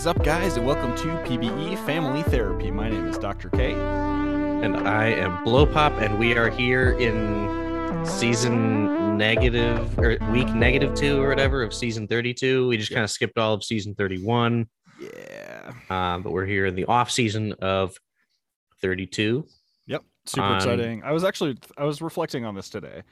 is up, guys, and welcome to PBE Family Therapy. My name is Dr. K. And I am Blow Pop, and we are here in season negative or week negative two or whatever of season 32. We just kind of skipped all of season 31. Yeah. Um, but we're here in the off season of 32. Yep. Super Um, exciting. I was actually I was reflecting on this today.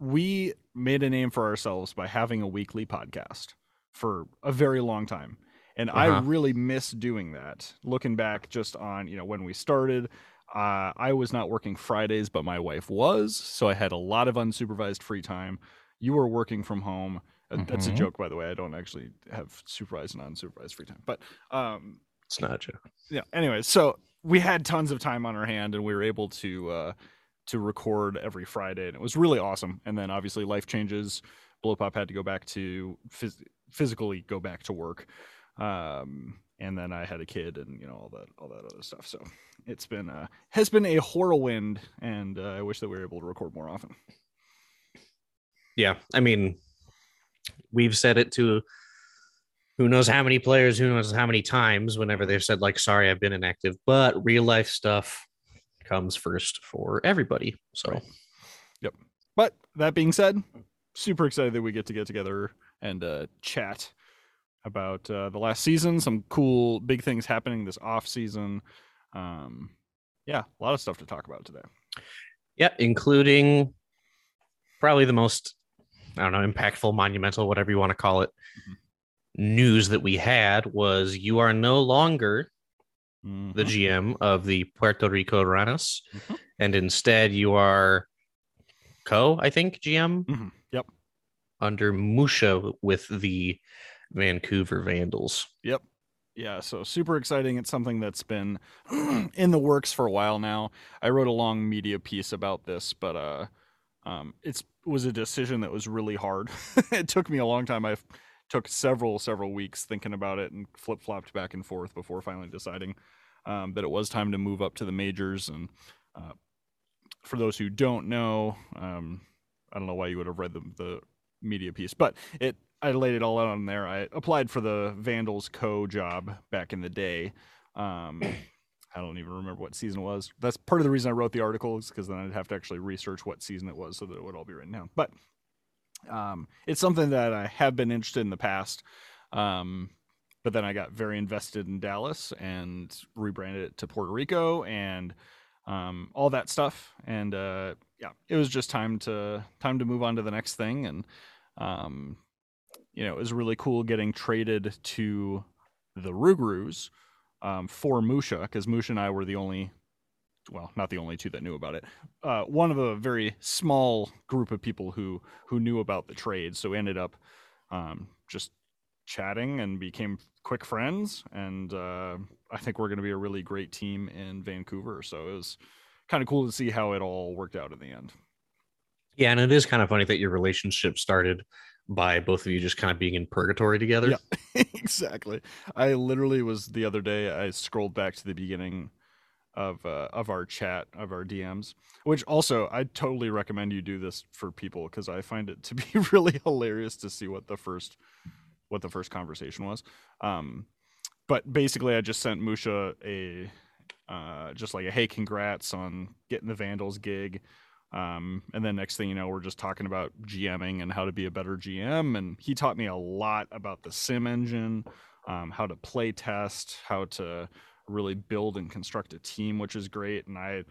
We made a name for ourselves by having a weekly podcast for a very long time. And I Uh-huh. really miss doing that. Looking back just on, you know, when we started, uh, I was not working Fridays, but my wife was. So I had a lot of unsupervised free time. You were working from home. Uh, That's a Mhm. joke, by the way. I don't actually have supervised and unsupervised free time. But um, It's not a joke. yeah anyways so we had tons of time on our hand and we were able to uh to record every friday and it was really awesome and then obviously life changes blow pop had to go back to phys- physically go back to work um and then i had a kid and you know all that all that other stuff so it's been uh has been a whirlwind and uh, i wish that we were able to record more often Yeah. I mean, we've said it to who knows how many players, who knows how many times whenever they've said, like, sorry, I've been inactive, but real life stuff comes first for everybody. So, Right. But that being said, super excited that we get to get together and uh, chat about uh, the last season. Some cool big things happening this off season. Um, yeah, a lot of stuff to talk about today. Yeah, including probably the most, I don't know, impactful, monumental, whatever you want to call it, Mhm. news that we had was you are no longer the Mhm. GM of the Puerto Rico Ranas, Mhm. and instead you are co, I think, GM Mhm. Yep. under Musha with the Vancouver Vandals. Yep. Yeah, so super exciting. It's something that's been in the works for a while now. I wrote a long media piece about this, but uh um it's was a decision that was really hard. it took me a long time. I took several several weeks thinking about it and flip-flopped back and forth before finally deciding um that it was time to move up to the majors and uh for those who don't know, um I don't know why you would have read the the media piece, but it I laid it all out on there. I applied for the Vandals co job back in the day. Um, I don't even remember what season it was. That's part of the reason I wrote the article is because then I'd have to actually research what season it was so that it would all be written down. But um, it's something that I have been interested in the past. Um, but then I got very invested in Dallas and rebranded it to Puerto Rico and um, all that stuff. And uh, yeah, it was just time to time to move on to the next thing. And um, you know, it was really cool getting traded to the Rugrus um, for Musha because Musha and I were the only, well, not the only two that knew about it. Uh, one of a very small group of people who who knew about the trade. So we ended up um, just chatting and became quick friends. And uh, I think we're going to be a really great team in Vancouver. So it was kind of cool to see how it all worked out in the end. Yeah, and it is kind of funny that your relationship started by both of you just kind of being in purgatory together. Yeah. exactly. I literally was the other day. I scrolled back to the beginning of uh, of our chat of our DMs, which also I totally recommend you do this for people because I find it to be really hilarious to see what the first what the first conversation was. Um, but basically, I just sent Musha a uh, just like a hey, congrats on getting the Vandals gig. Um, and then next thing you know, we're just talking about GMing and how to be a better GM. And he taught me a lot about the sim engine, um, how to play test, how to really build and construct a team, which is great. And I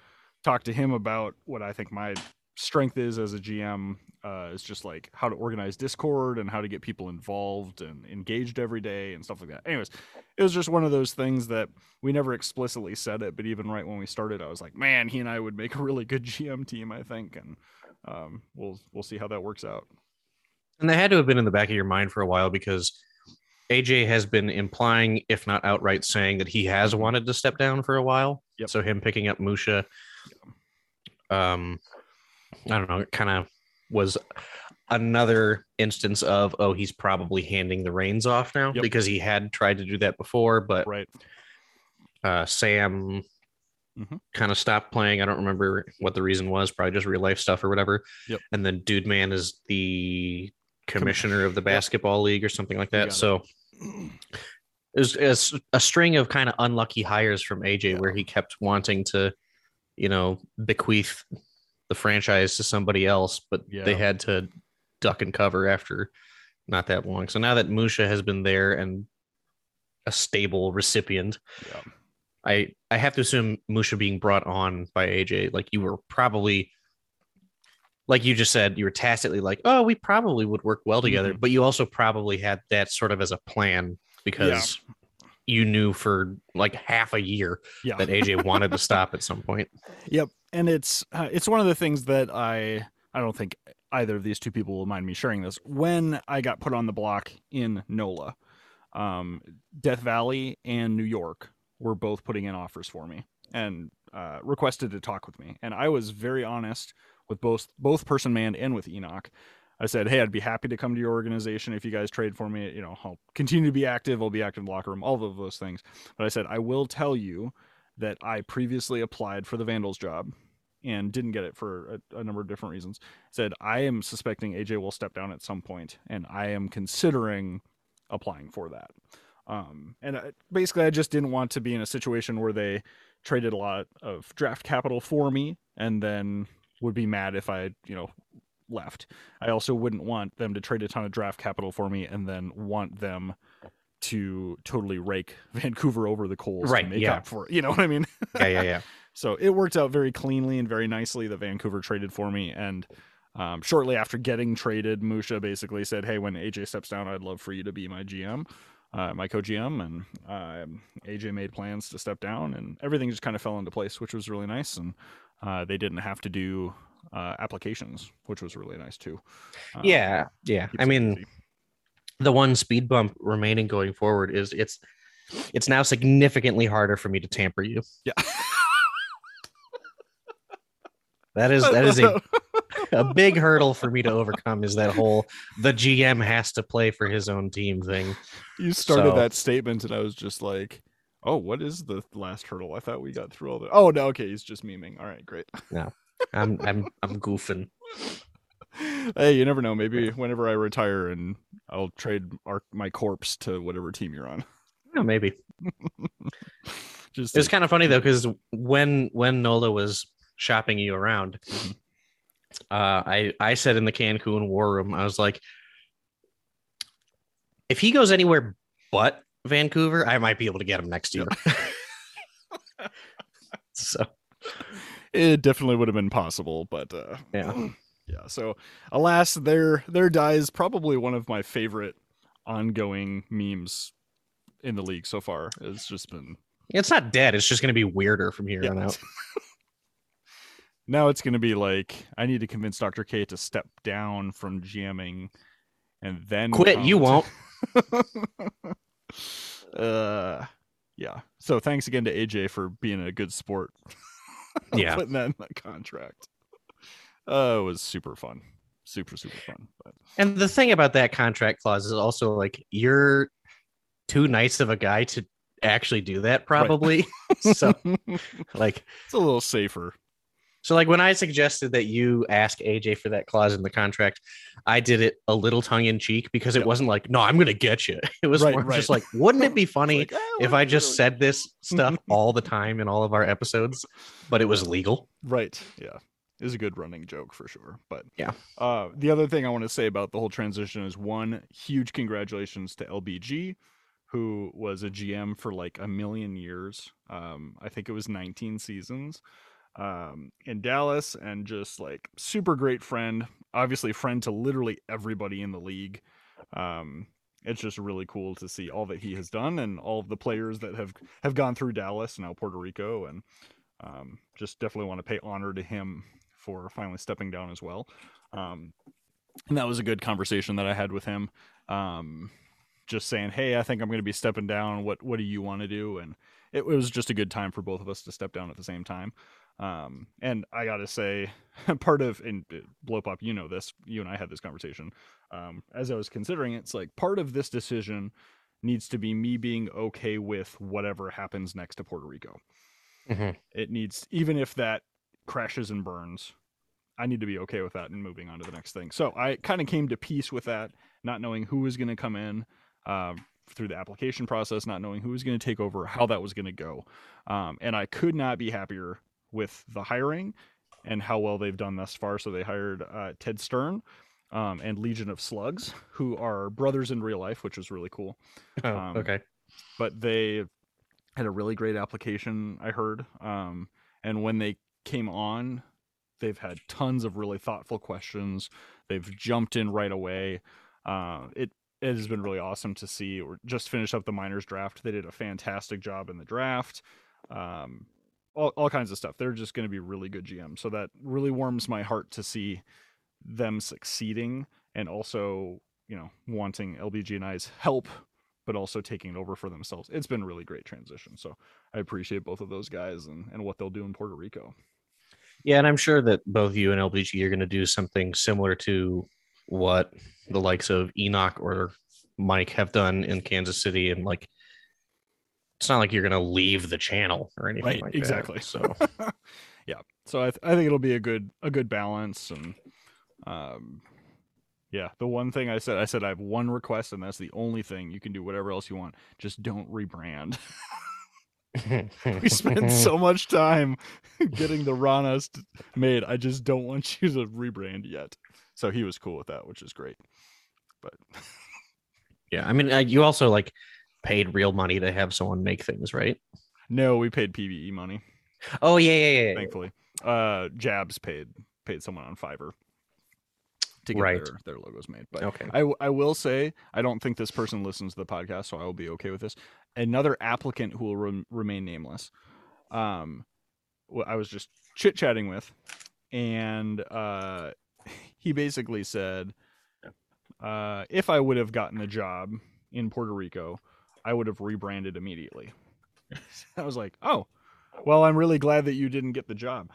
talked to him about what I think my strength is as a GM uh, is just like how to organize Discord and how to get people involved and engaged every day and stuff like that. Anyways, it was just one of those things that we never explicitly said it, but even right when we started, I was like, man, he and I would make a really good GM team, I think, and um, we'll we'll see how that works out. And they had to have been in the back of your mind for a while because AJ has been implying, if not outright saying, that he has wanted to step down for a while. Yep. So him picking up Musha, um, I don't know, it kind of was another instance of, oh, he's probably handing the reins off now Yep. because he had tried to do that before, but Right. uh, Sam Mhm. kind of stopped playing. I don't remember what the reason was, probably just real life stuff or whatever. Yep. And then Dude Man is the commissioner of the basketball league or something like that. it. So it was, it was a string of kind of unlucky hires from AJ Yeah. where he kept wanting to, you know, bequeath the franchise to somebody else, but Yeah. they had to duck and cover after not that long. So now that Musha has been there and a stable recipient, Yeah. I I have to assume Musha being brought on by AJ, like you were probably like you just said, you were tacitly like, oh, we probably would work well together, Mhm. but you also probably had that sort of as a plan because you knew for like half a year Yeah. that AJ wanted to stop at some point. Yep, and it's uh, it's one of the things that I I don't think either of these two people will mind me sharing this. When I got put on the block in NOLA, um, Death Valley and New York were both putting in offers for me and uh, requested to talk with me, and I was very honest with both both Person Man and with Enoch. I said, "Hey, I'd be happy to come to your organization if you guys trade for me. You know, I'll continue to be active. I'll be active in the locker room, all of those things." But I said, "I will tell you that I previously applied for the Vandals job and didn't get it for a, a number of different reasons. Said I am suspecting AJ will step down at some point, and I am considering applying for that. Um, and I, basically, I just didn't want to be in a situation where they traded a lot of draft capital for me, and then would be mad if I, you know, left. I also wouldn't want them to trade a ton of draft capital for me and then want them to totally rake Vancouver over the coals Right, to make yeah. up for it. You know what I mean? Yeah, yeah, yeah. So it worked out very cleanly and very nicely that Vancouver traded for me. And um, shortly after getting traded, Musha basically said, "Hey, when AJ steps down, I'd love for you to be my GM, uh, my co-GM." And um AJ made plans to step down, and everything just kind of fell into place, which was really nice. And uh, they didn't have to do uh, applications, which was really nice too. Um, Yeah, yeah. I mean, easy. the one speed bump remaining going forward is it's it's now significantly harder for me to tamper you. yeah. That is that is a, a big hurdle for me to overcome is that whole the GM has to play for his own team thing. you started So- that statement, and I was just like. Oh, what is the last hurdle? I thought we got through all the. Oh no, okay, he's just memeing. All right, great. I'm I'm I'm goofing. hey, you never know. Maybe whenever I retire and I'll trade our, my corpse to whatever team you're on. Yeah, maybe. Just It's to- kind of funny though, because when when Nola was shopping you around, Mhm. uh, I I said in the Cancun War Room, I was like, if he goes anywhere but Vancouver, I might be able to get him next year. so it definitely would have been possible, but uh, Yeah. yeah. So alas, there there dies probably one of my favorite ongoing memes in the league so far. It's just been it's not dead. It's just going to be weirder from here Yeah. on out. now it's going to be like I need to convince Dr. K to step down from GMing and then Quit. You won't. uh yeah. So thanks again to AJ for being a good sport. Yeah. Putting that in that contract. Uh it was super fun. Super, super fun. But And the thing about that contract clause is also like you're too nice of a guy to actually do that, probably. so like it's a little safer. So like when I suggested that you ask AJ for that clause in the contract, I did it a little tongue in cheek because it Yep. wasn't like, no, I'm gonna get you. It was Right, more right. just like, wouldn't it be funny Like, "Ah, if I just really." said this stuff all the time in all of our episodes, but it was legal? Right. Yeah. Is a good running joke for sure. But Yeah. Uh, the other thing I want to say about the whole transition is one huge congratulations to LBG, who was a GM for like a million years. Um, I think it was 19 seasons um, in Dallas, and just like super great friend. Obviously, friend to literally everybody in the league. Um, it's just really cool to see all that he has done and all of the players that have have gone through Dallas now Puerto Rico and um, just definitely want to pay honor to him for finally stepping down as well. Um, and that was a good conversation that I had with him. Um, just saying, hey, I think I'm going to be stepping down. What what do you want to do? And it, was just a good time for both of us to step down at the same time. Um, and I got to say, part of and uh, blow pop, you know this. You and I had this conversation. Um, as I was considering, it, it's like part of this decision needs to be me being okay with whatever happens next to Puerto Rico it needs even if that crashes and burns i need to be okay with that and moving on to the next thing so i kind of came to peace with that not knowing who was going to come in um, through the application process, not knowing who was going to take over, how that was going to go. Um, and I could not be happier with the hiring and how well they've done thus far. So they hired uh, Ted Stern um, and Legion of Slugs, who are brothers in real life, which was really cool. Oh, Um, okay. But they had a really great application, I heard. Um, and when they came on, they've had tons of really thoughtful questions. They've jumped in right away. Uh, it it has been really awesome to see. We're just finished up the minors draft. They did a fantastic job in the draft. Um, all, all kinds of stuff. They're just going to be really good GM. So that really warms my heart to see them succeeding and also, you know, wanting LBG and I's help, but also taking it over for themselves. It's been really great transition. So I appreciate both of those guys and, and what they'll do in Puerto Rico. Yeah, and I'm sure that both you and LBG are going to do something similar to what the likes of Enoch or Mike have done in Kansas City, and like it's not like you're going to leave the channel or anything Right, like exactly. that. So yeah. So I, th- I think it'll be a good a good balance and um yeah, the one thing I said I said I have one request and that's the only thing. You can do whatever else you want. Just don't rebrand. we spent so much time getting the Ranas made. I just don't want you to rebrand yet. So he was cool with that, which is great. But yeah, I mean, uh, you also like paid real money to have someone make things, right? no, we paid PBE money, Oh yeah, yeah, yeah. thankfully. Uh Jabs paid paid someone on Fiverr to get Right. their, their logos made. But Okay. I, I will say I don't think this person listens to the podcast, so I will be okay with this. Another applicant who will rem- remain nameless. Um, I was just chit chatting with, and uh, he basically said, uh, if I would have gotten the job in Puerto Rico, I would have rebranded immediately. I was like, oh, well, I'm really glad that you didn't get the job.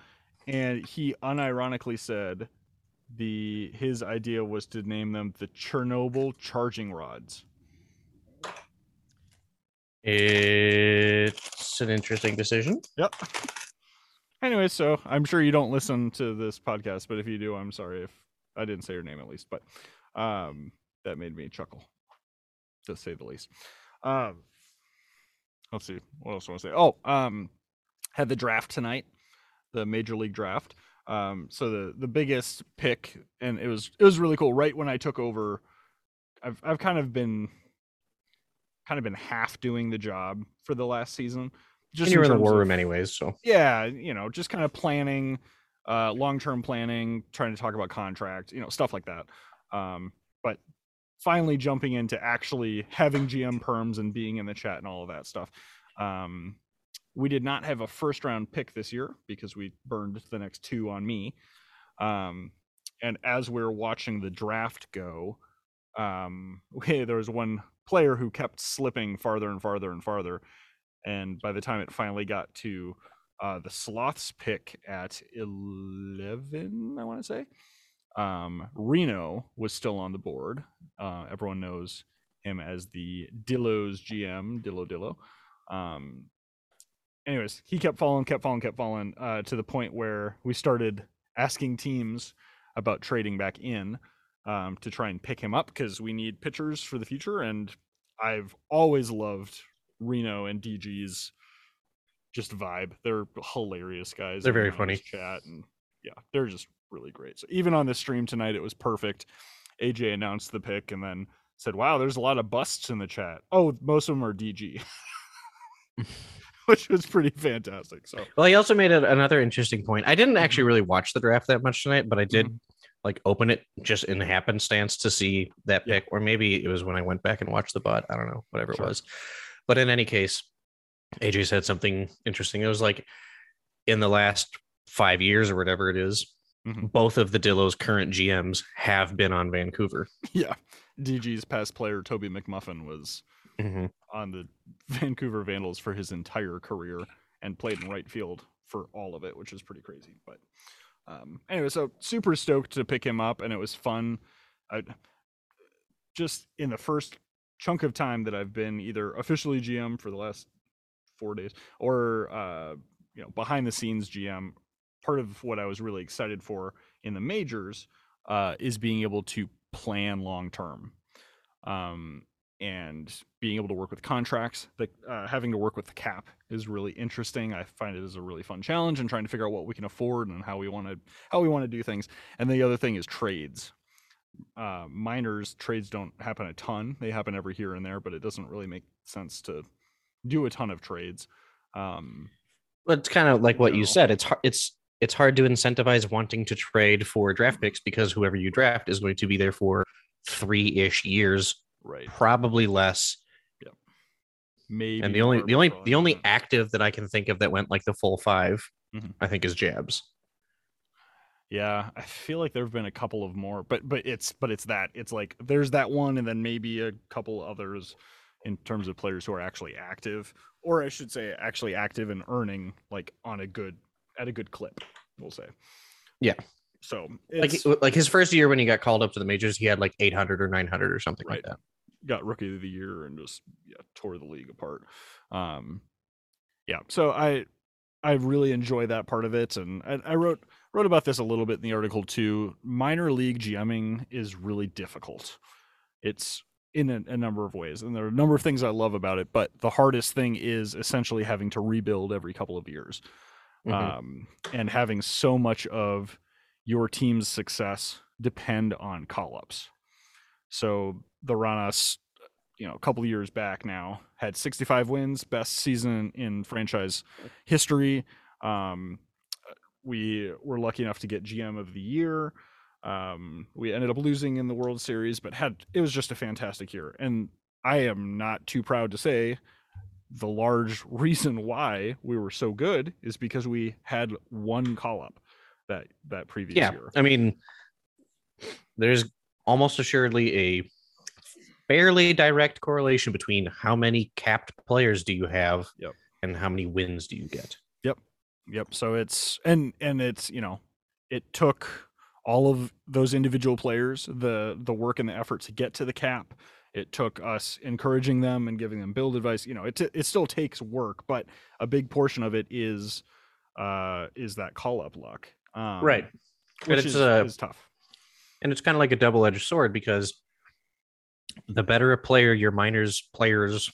And he unironically said, the his idea was to name them the Chernobyl charging rods. It's an interesting decision. Yep. Anyway, so I'm sure you don't listen to this podcast, but if you do, I'm sorry if I didn't say your name at least. But um, that made me chuckle, to say the least. Um, let's see what else do I want to say. Oh, um, had the draft tonight, the major league draft. Um, so the the biggest pick, and it was it was really cool. Right when I took over, I've I've kind of been kind of been half doing the job for the last season. Just you're in the war room anyways, so yeah you know just kind of planning uh long-term planning trying to talk about contract you know stuff like that um but finally jumping into actually having gm perms and being in the chat and all of that stuff. Um we did not have a first round pick this year because we burned the next two on me. Um and as we are watching the draft go um we, there was one player who kept slipping farther and farther and farther. And by the time it finally got to uh, the sloths pick at 11 i want to say um, reno was still on the board uh, everyone knows him as the dillo's gm dillo dillo um, anyways he kept falling kept falling kept falling uh, to the point where we started asking teams about trading back in um, to try and pick him up because we need pitchers for the future and i've always loved Reno and DG's just vibe. They're hilarious guys. They're very funny. Chat and yeah, they're just really great. So even on the stream tonight, it was perfect. AJ announced the pick and then said, "Wow, there's a lot of busts in the chat. Oh, most of them are DG." Which was pretty fantastic. So Well, he also made a, another interesting point. I didn't actually really watch the draft that much tonight, but I did Mhm. like open it just in happenstance to see that Yeah. pick, or maybe it was when I went back and watched the bot. I don't know, whatever Sure. it was. But in any case, AJ said something interesting. It was like in the last five years or whatever it is, Mhm. both of the Dillo's current GMs have been on Vancouver. yeah, DG's past player Toby McMuffin was on the Vancouver Vandals for his entire career and played in right field for all of it, which is pretty crazy. But um, anyway, so super stoked to pick him up, and it was fun. I, just in the first chunk of time that I've been either officially GM for the last four days or uh, you know behind the scenes GM, part of what I was really excited for in the majors uh, is being able to plan long term. Um, and being able to work with contracts. The uh, having to work with the cap is really interesting. I find it is a really fun challenge and trying to figure out what we can afford and how we want to how we want to do things. And the other thing is trades. Uh, minors trades don't happen a ton. They happen every here and there, but it doesn't really make sense to do a ton of trades. Um, But it's kind of like what you said. It's hard. It's it's hard to incentivize wanting to trade for draft picks because whoever you draft is going to be there for three ish years, right. probably less. Maybe. and the only the only the only active that I can think of that went like the full 5 Mhm. I think is Jabs. Yeah, I feel like there have been a couple of more, but but it's but it's that it's like there's that one, and then maybe a couple others in terms of players who are actually active, or I should say, actually active and earning like on a good at a good clip. We'll say. Yeah. So Like it's, like his first year when he got called up to the majors, he had like 800 or 900 or something like that. got rookie of the year and just yeah tore the league apart. Um, yeah, so I I really enjoy that part of it, and I, I wrote wrote about this a little bit in the article too. Minor league GMing is really difficult. It's in a, a number of ways, and there are a number of things I love about it. But the hardest thing is essentially having to rebuild every couple of years, Mhm. um, and having so much of your team's success depend on call ups. So the Ranas, you know, a couple years back now had 65 wins, best season in franchise history. Um, we were lucky enough to get GM of the year. Um, we ended up losing in the World Series, but had it was just a fantastic year. And I am not too proud to say the large reason why we were so good is because we had one call up that that previous Yeah. year. I mean, there's almost assuredly a fairly direct correlation between how many capped players do you have Yep. and how many wins do you get. Yep. Yep. So it's and and it's you know it took all of those individual players the the work and the effort to get to the cap. It took us encouraging them and giving them build advice. You know, it it still takes work, but a big portion of it is uh is that call up luck. Um, Right. But Which it's, is, uh, is tough. And it's kind of like a double edged sword because the better a player your minors players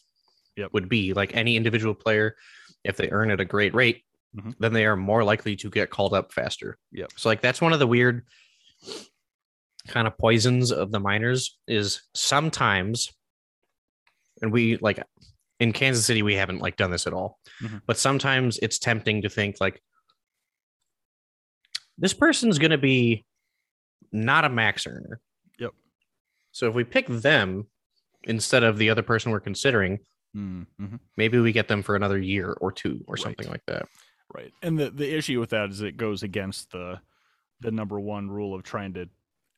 Yep. would be, like any individual player, if they earn at a great rate, Mhm. then they are more likely to get called up faster. Yep. So like that's one of the weird kind of poisons of the minors is sometimes and we like in Kansas City we haven't like done this at all. Mhm. But sometimes it's tempting to think like this person's going to be not a max earner. Yep. So if we pick them instead of the other person we're considering, Mm-hmm. maybe we get them for another year or two or Right. something like that. Right. And the the issue with that is it goes against the the number one rule of trying to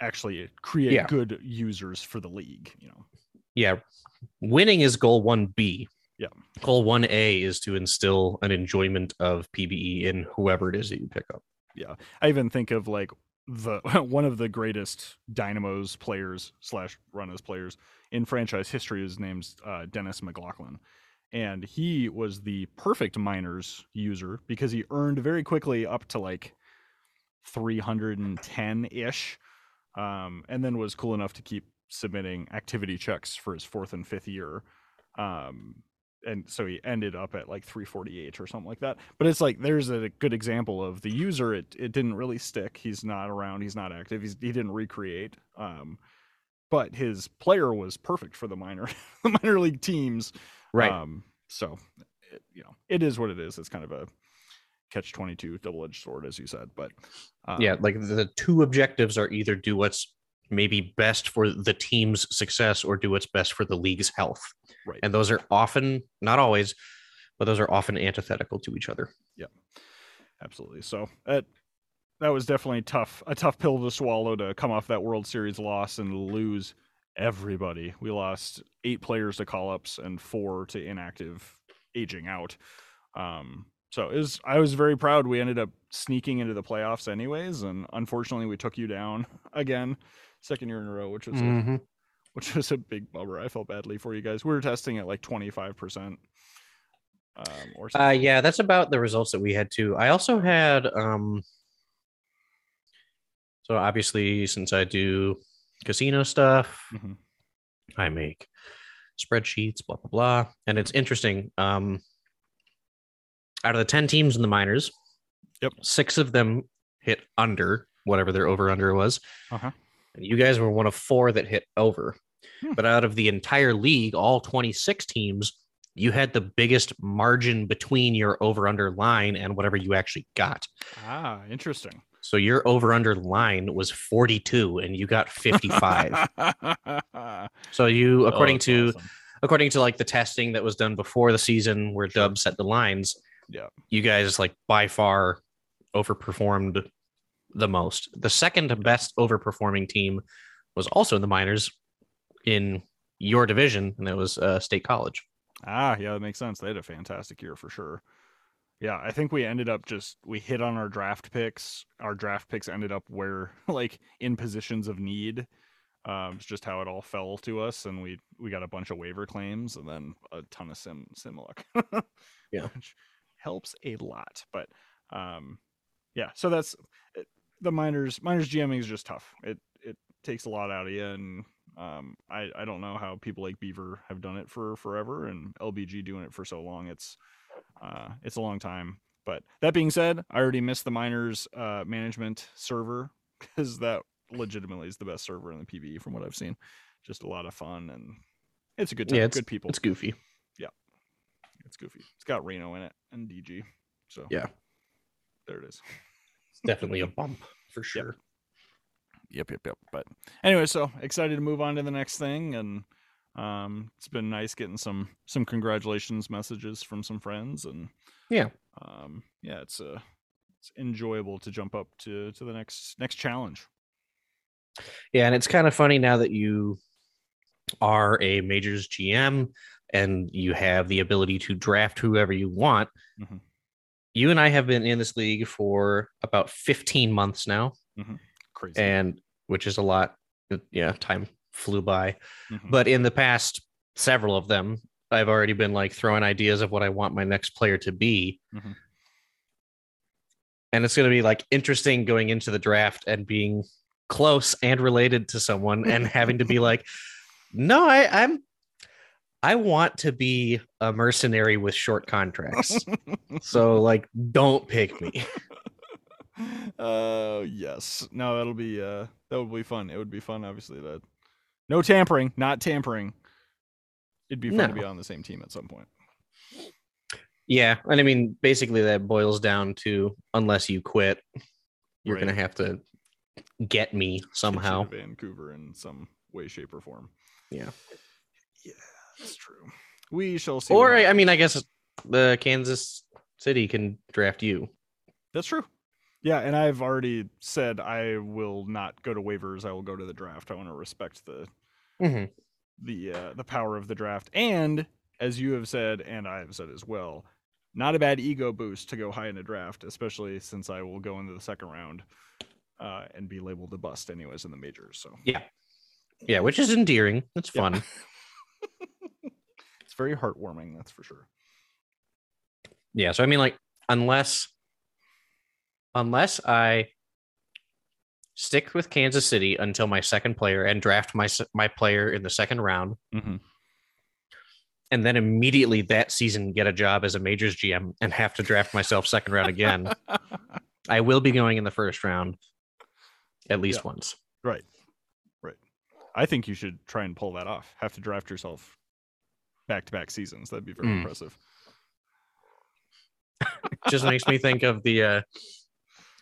actually create Yeah. good users for the league, you know. Yeah. Winning is goal 1B. Yeah. Goal 1A is to instill an enjoyment of PBE in whoever it is that you pick up. Yeah, I even think of like the one of the greatest Dynamos players slash Runners players in franchise history is named uh, Dennis McLaughlin, and he was the perfect minors user because he earned very quickly up to like 310 ish, um, and then was cool enough to keep submitting activity checks for his fourth and fifth year. Um, and so he ended up at like 348 or something like that. But it's like there's a good example of the user. It, it didn't really stick. He's not around. He's not active. He's, he didn't recreate um but his player was perfect for the minor the minor league teams. Right. um so it, you know it is what it is. It's kind of a catch 22 double-edged sword as you said but um, yeah. Like the two objectives are either do what's maybe best for the team's success or do what's best for the league's health. right And those are often, not always, but those are often antithetical to each other. Yeah. Absolutely. So that that was definitely tough, a tough pill to swallow to come off that World Series loss and lose everybody. We lost eight players to call ups and four to inactive aging out. Um, so it was, I was very proud. We ended up sneaking into the playoffs anyways, and unfortunately, we took you down again, second year in a row, which was a, Mhm. which was a big bummer. I felt badly for you guys. We were testing at like twenty five percent. Um, or Uh, yeah, that's about the results that we had too. I also had, um, so obviously, since I do casino stuff, Mhm. I make spreadsheets, blah blah blah. And it's interesting. Um, out of the ten teams in the minors, Yep. six of them hit under whatever their over under was. Uh-huh. And you guys were one of four that hit over. Hmm. But out of the entire league, all 26 teams, you had the biggest margin between your over under line and whatever you actually got. Ah, interesting. So your over under line was 42 and you got 55. so you according Oh, to awesome. according to like the testing that was done before the season where Sure. Dub set the lines, Yeah. you guys like by far overperformed the most. The second best overperforming team was also in the minors in your division, and that was uh, State College. Ah, yeah, that makes sense. They had a fantastic year for sure. Yeah, I think we ended up just we hit on our draft picks. Our draft picks ended up where like in positions of need. Um, it's just how it all fell to us, and we we got a bunch of waiver claims and then a ton of sim sim luck. Yeah. which helps a lot. But um, yeah, so that's it- the minors. Minors GMing is just tough. It it takes a lot out of you, and um, I I don't know how people like Beaver have done it for forever, and LBG doing it for so long. It's uh, it's a long time. But that being said, I already missed the minors uh, management server because that legitimately is the best server in the PBE from what I've seen. Just a lot of fun and it's a good time. Yeah, it's- good people. It's goofy. It's goofy. It's got Reno in it and DG. So Yeah. there it is. It's definitely a bump for sure. Yep, yep, yep. But anyway, so excited to move on to the next thing, and um, it's been nice getting some some congratulations messages from some friends, and Yeah. um, yeah, it's uh, it's enjoyable to jump up to to the next next challenge. Yeah, and it's kind of funny now that you are a majors GM and you have the ability to draft whoever you want. Mhm. You and I have been in this league for about 15 months now, Crazy, and which is a lot. Yeah, time flew by. Mhm. But in the past several of them, I've already been like throwing ideas of what I want my next player to be. Mhm. And it's going to be like interesting going into the draft and being close and related to someone and having to be like, no, I, I'm, I want to be a mercenary with short contracts. so like, don't pick me. uh, yes, no, that'll be uh, that would be fun. It would be fun, obviously. That no tampering, not tampering. It'd be fun to be on the same team at some point. Yeah. And I mean, basically that boils down to unless you quit, you're Right. going to have to get me Takes you to somehow. Vancouver in some way, shape, or form. Yeah. Yeah, that's true. We shall see. Or I mean, I guess the Kansas City can draft you. that's true. Yeah, and I've already said I will not go to waivers. I will go to the draft. I want to respect the Mhm. the uh, the power of the draft, and as you have said, and I have said as well, not a bad ego boost to go high in a draft, especially since I will go into the second round uh, and be labeled a bust anyways in the majors. So Yeah, yeah, which is endearing. It's Yeah. it's very heartwarming, that's for sure. Yeah. So I mean, like, unless unless I stick with Kansas City until my second player and draft my my player in the second round, Mm-hmm. and then immediately that season get a job as a majors GM and have to draft myself second round again, I will be going in the first round at least Yeah. once. Right. Right. I think you should try and pull that off. Have to draft yourself back to back seasons. That'd be very Mm. impressive. just makes me think of the uh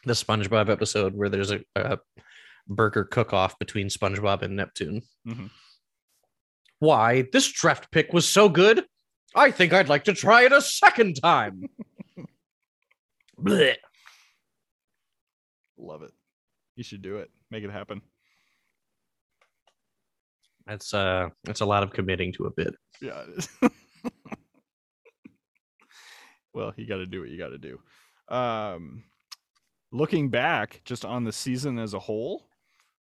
the SpongeBob episode where there's a, a burger cook off between SpongeBob and Neptune. Mhm. Why this draft pick was so good? I think I'd like to try it a second time. Blech. Love it. You should do it. Make it happen. That's uh that's a lot of committing to a bit. Yeah, it is. well, you got to do what you got to do. Um, looking back just on the season as a whole,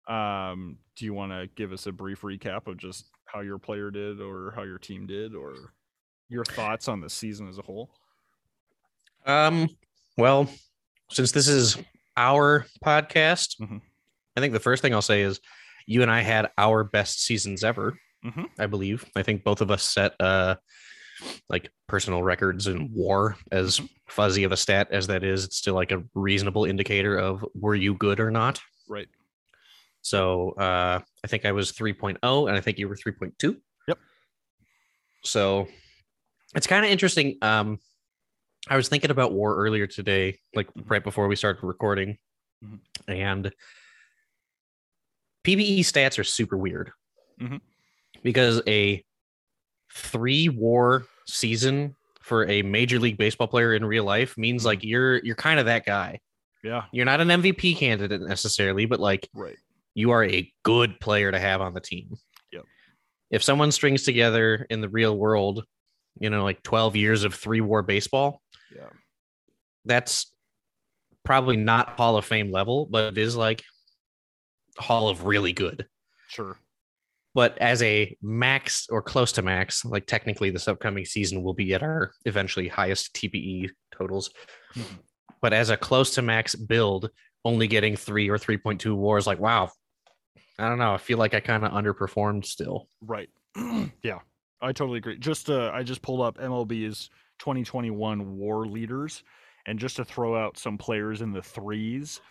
um, do you want to give us a brief recap of just how your player did or how your team did or your thoughts on the season as a whole? Um well, since this is our podcast, Mhm. I think the first thing I'll say is you and I had our best seasons ever. Mhm. I believe. I think both of us set uh like personal records in war as Mhm. fuzzy of a stat as that is. It's still like a reasonable indicator of were you good or not. Right. So uh I think I was 3.0 and I think you were 3.2. Yep. So it's kind of interesting. Um I was thinking about war earlier today, like Mhm. right before we started recording. Mhm. And PBE stats are super weird Mhm. Because a three war season for a major league baseball player in real life means Mhm. like you're you're kind of that guy. Yeah. You're not an MVP candidate necessarily, but like Right. you are a good player to have on the team. Yep. If someone strings together in the real world, you know, like 12 years of three war baseball, Yeah. that's probably not Hall of Fame level, but it is like Hall of really good. Sure. But as a max or close to max, like technically this upcoming season will be at our eventually highest TPE totals. Mhm. But as a close to max build, only getting three or 3.2 wars, like, wow, I don't know. I feel like I kind of underperformed still. Right. yeah. I totally agree. Just uh, I just pulled up MLB's 2021 WAR leaders, and just to throw out some players in the threes,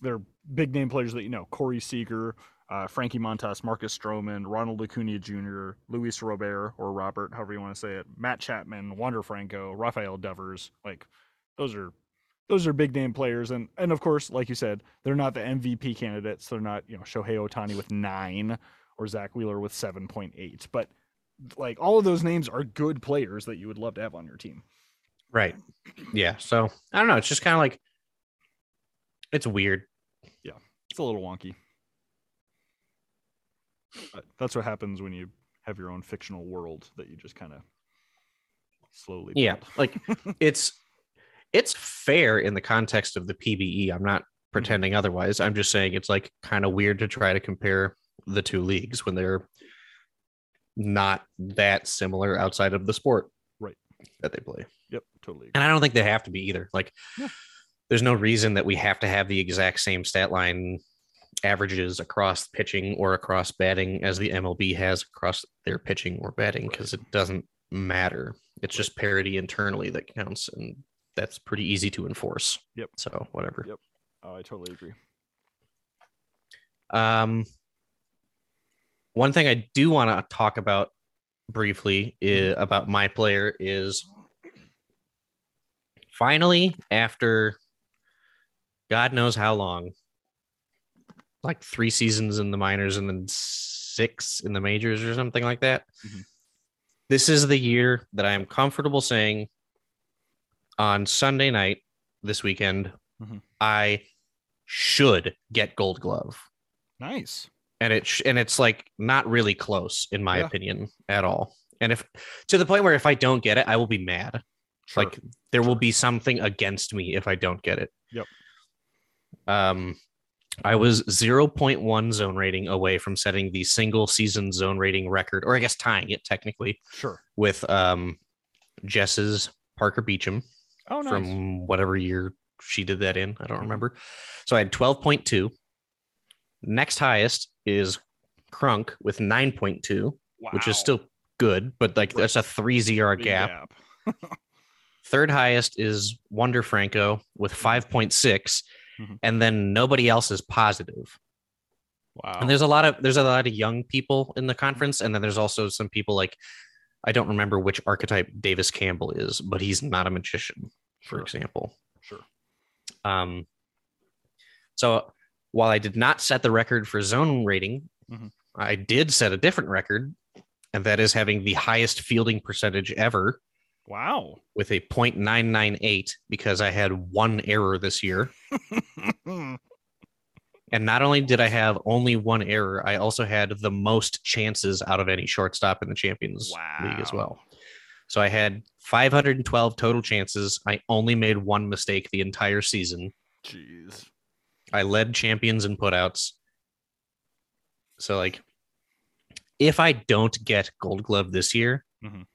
they're big name players that you know: Corey Seager, uh, Frankie Montas, Marcus Stroman, Ronald Acuna Jr., Luis Robert or Robert, however you want to say it, Matt Chapman, Wander Franco, Rafael Devers. Like those are those are big name players, and and of course, like you said, they're not the MVP candidates. They're not you know Shohei Ohtani with nine or Zack Wheeler with seven point eight, but like all of those names are good players that you would love to have on your team. Right. Yeah. So I don't know. It's just kind of like, it's weird. Yeah. It's a little wonky. But that's what happens when you have your own fictional world that you just kind of slowly Yeah. Like it's, it's fair in the context of the PBE. I'm not mhm. pretending otherwise. I'm just saying it's like kind of weird to try to compare the two leagues when they're not that similar outside of the sport Right. that they play. Yep, totally. And I don't think they have to be either. Like Yeah. there's no reason that we have to have the exact same stat line averages across pitching or across batting as the MLB has across their pitching or batting because it doesn't matter. It's just parity internally that counts and that's pretty easy to enforce. Yep. So whatever. Yep. Oh, I totally agree. Um, one thing I do want to talk about briefly is, about my player is finally after God knows how long, like three seasons in the minors and then six in the majors or something like that. Mhm. This is the year that I am comfortable saying on Sunday night this weekend, Mhm. I should get Gold Glove Nice. and it sh- and it's like not really close in my Yeah. opinion at all. And if to the point where if I don't get it, I will be mad. Sure. Like there will be something against me if I don't get it. Yep. Um, I was 0.1 zone rating away from setting the single season zone rating record, or I guess tying it technically sure. with um Jess's Parker Beecham Oh, nice. from whatever year she did that in. I don't Mhm. remember. So I had 12.2. Next highest is Crunk with 9.2, which is still good, but like that's a three zero Big gap. Third highest is Wonder Franco with 5.6. Mhm. And then nobody else is positive. Wow. And there's a lot of there's a lot of young people in the conference, and then there's also some people like I don't remember which archetype Davis Campbell is, but he's not a magician, for Sure. example. Sure. Um, so while I did not set the record for zone rating, Mhm. I did set a different record, and that is having the highest fielding percentage ever Wow. with a 0.998 because I had one error this year. And not only did I have only one error, I also had the most chances out of any shortstop in the Champions League as well. So I had 512 total chances. I only made one mistake the entire season. Jeez. I led champions in putouts. So like if I don't get gold glove this year, Mhm.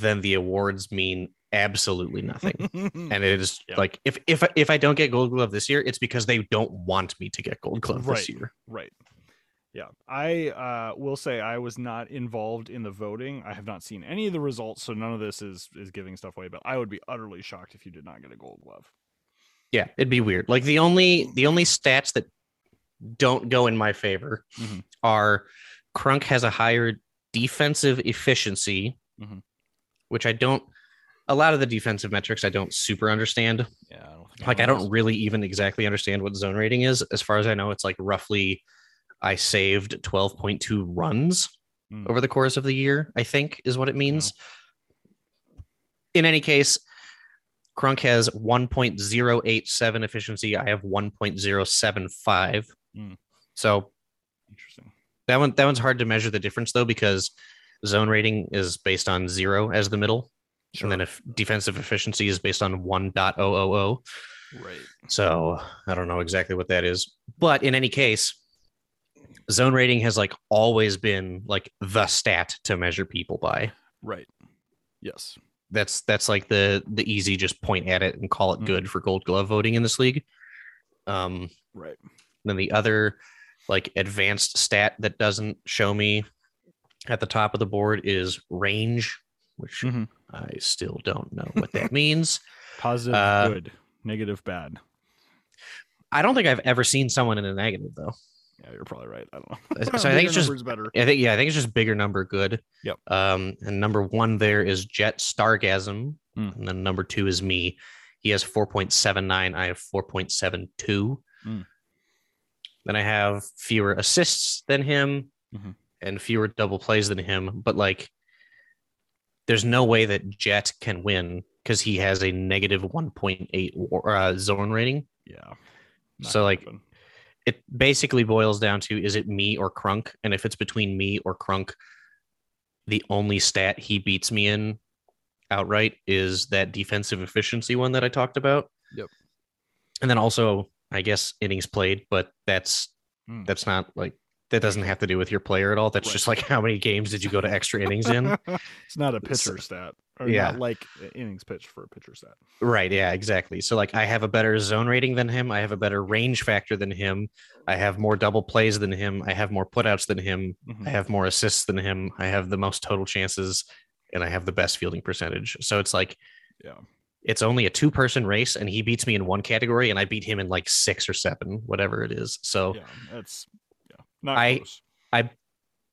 Then the awards mean absolutely nothing. and it is Yeah. like if if if I don't get gold glove this year, it's because they don't want me to get gold glove Right. this year. right. Yeah, I uh, will say I was not involved in the voting. I have not seen any of the results, so none of this is is giving stuff away. But I would be utterly shocked if you did not get a Gold Glove. Yeah, it'd be weird. Like the only the only stats that don't go in my favor Mhm. are Crunk has a higher defensive efficiency, Mhm. Which I don't. A lot of the defensive metrics I don't super understand. Yeah, I don't think Like I don't really even exactly understand what zone rating is. As far as I know, it's like roughly I saved 12.2 runs Mm. over the course of the year, I think is what it means. In any case, Crunk has 1.087 efficiency. I have 1.075. Mm. So Interesting. that one that one's hard to measure the difference though because zone rating is based on zero as the middle. And then if defensive efficiency is based on 1.000. right. So I don't know exactly what that is. But in any case, zone rating has like always been like the stat to measure people by. Right. Yes. That's that's like the the easy just point at it and call it Mhm. good for gold glove voting in this league. Um Right. then the other like advanced stat that doesn't show me at the top of the board is range, which Mhm. I still don't know what that means. Positive, Uh, good. Negative, bad. I don't think I've ever seen someone in a negative though. Yeah, you're probably right. I don't know. So I think it's just- Bigger better. I think yeah, I think it's just bigger number good. Yep. Um, and number one there is Jet Stargasm, Mm. and then number two is me. He has four point seven nine. I have four point seven two. Mm. Then I have fewer assists than him, Mhm. And fewer double plays than him. But like, there's no way that Jet can win because he has a negative one point eight uh, zone rating. Yeah. So, like, happen. it basically boils down to is it me or Crunk? And if it's between me or Crunk, the only stat he beats me in outright is that defensive efficiency one that I talked about. Yep. And then also, I guess innings played, but that's Hmm. that's not like that doesn't have to do with your player at all. That's Right. just like how many games did you go to extra innings in? it's not a It's- pitcher stat. Or yeah. not like innings pitched for a pitcher stat. Right. Yeah, exactly. So like I have a better zone rating than him. I have a better range factor than him. I have more double plays than him. I have more putouts than him. Mhm. I have more assists than him. I have the most total chances and I have the best fielding percentage. So it's like Yeah. it's only a two person race and he beats me in one category and I beat him in like six or seven, whatever it is. So Yeah. That's. Not I- close.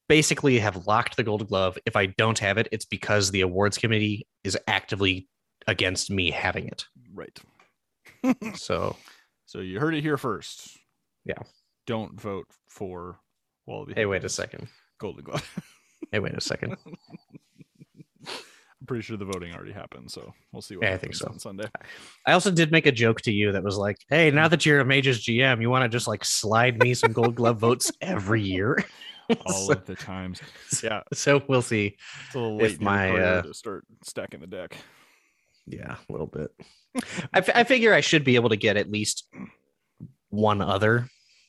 basically have locked the gold glove. If I don't have it, it's because the awards committee is actively against me having it. Right. So So you heard it here first. Yeah. Don't vote for Wallaby. hey, wait a second. Golden Glove. Hey, wait a second. I'm pretty sure the voting already happened, so we'll see what Yeah, I happens think so. on Sunday. I also did make a joke to you that was like, "Hey, now that you're a Majors GM, you want to just like slide me some Gold Glove votes every year." All so, of the times. Yeah. so we'll see. It's a little If late in your my, uh, to start stacking the deck. Yeah, a little bit. I, f- I figure I should be able to get at least one other,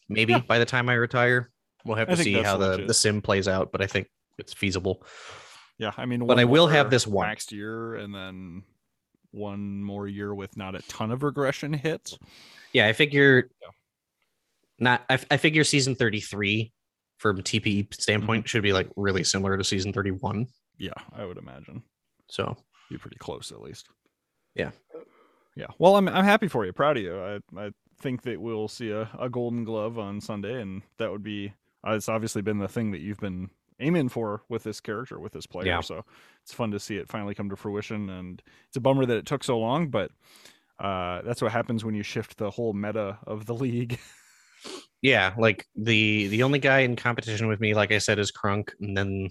maybe Yeah. by the time I retire. We'll have to see how the, the sim plays out, but I think it's feasible. Yeah, I mean, But I will have this one. next year, and then one more year with not a ton of regression hits. Yeah, I figure Yeah. not. I figure season thirty three, from TPE Mm-hmm. standpoint, should be like really similar to season thirty one. Yeah, I would imagine So be pretty close at least. Yeah. Yeah. Well, I'm I'm happy for you. Proud of you. I I think that we'll see a, a Golden Glove on Sunday, and that would be. Uh, it's obviously been the thing that you've been aiming for with this character, with this player. Yeah. So it's fun to see it finally come to fruition, and it's a bummer that it took so long, but. Uh, that's what happens when you shift the whole meta of the league. yeah, like the the only guy in competition with me, like I said, is Crunk, and then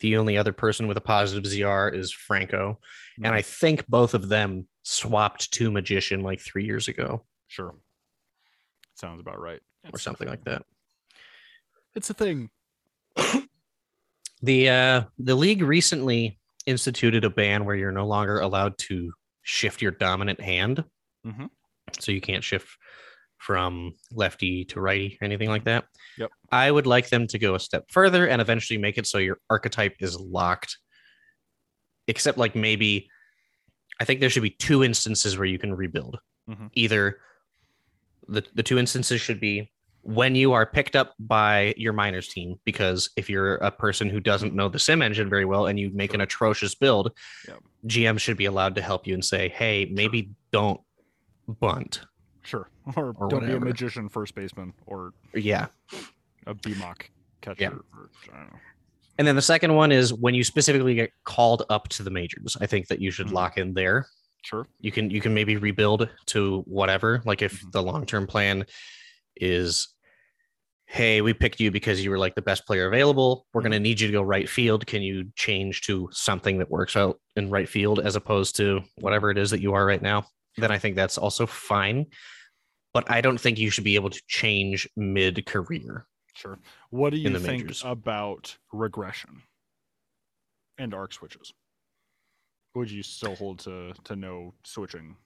the only other person with a positive ZR is Franco, and I think both of them swapped to Magician like three years ago Sure. Sounds about right. or something like that. It's a thing. The uh the league recently instituted a ban where you're no longer allowed to shift your dominant hand. Mhm. So you can't shift from lefty to righty, or anything like that. Yep. I would like them to go a step further and eventually make it so your archetype is locked. Except like maybe I think there should be two instances where you can rebuild. Mhm. Either the, the two instances should be when you are picked up by your minors team, because if you're a person who doesn't know the sim engine very well and you make an atrocious build, Yep. GM should be allowed to help you and say, hey, maybe don't bunt. Sure. Or, Or don't be a magician first baseman or Yeah. a BMOC catcher. Yeah. Or, I don't know. And then the second one is when you specifically get called up to the majors. I think that you should Mhm. lock in there. Sure. You can you can maybe rebuild to whatever. Like if Mhm. the long term plan is, hey, we picked you because you were like the best player available. We're going to need you to go right field. Can you change to something that works out in right field as opposed to whatever it is that you are right now? Then I think that's also fine. But I don't think you should be able to change mid career. Sure. What do you think majors. about regression and arc switches? Would you still hold to to no switching,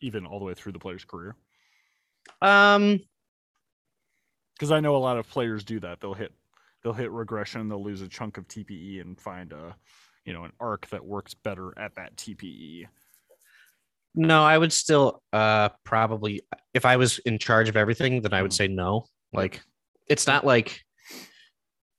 even all the way through the player's career? Um, Because I know a lot of players do that. They'll hit they'll hit regression. They'll lose a chunk of TPE and find a you know an arc that works better at that. TPE. No, I would still uh probably if I was in charge of everything, then I would Mhm. say no. Like it's not like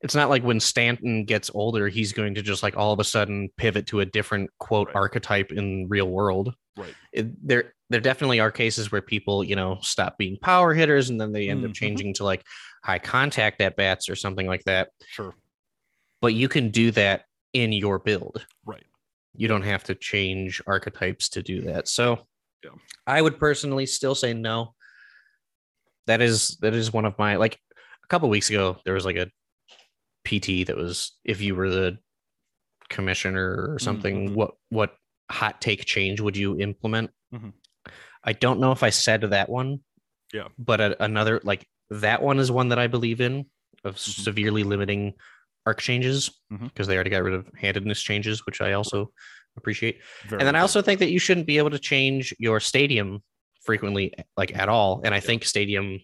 it's not like when Stanton gets older, he's going to just like all of a sudden pivot to a different quote Right. archetype in real world. Right. It, there there definitely are cases where people, you know, stop being power hitters and then they end Mhm. up changing to like high contact at bats or something like that. Sure. But you can do that in your build Right. you don't have to change archetypes to do that. So Yeah. I would personally still say no. That is that is one of my like a couple weeks ago there was like a PT that was if you were the commissioner or something mhm. what what hot take change would you implement? Mhm. I don't know if I said that one. Yeah. But a, another like that one is one that I believe in of Mhm. severely limiting arc changes because they already got rid of handedness changes, which I also appreciate. Very and then I also think that you shouldn't be able to change your stadium frequently, like at all. And I think stadium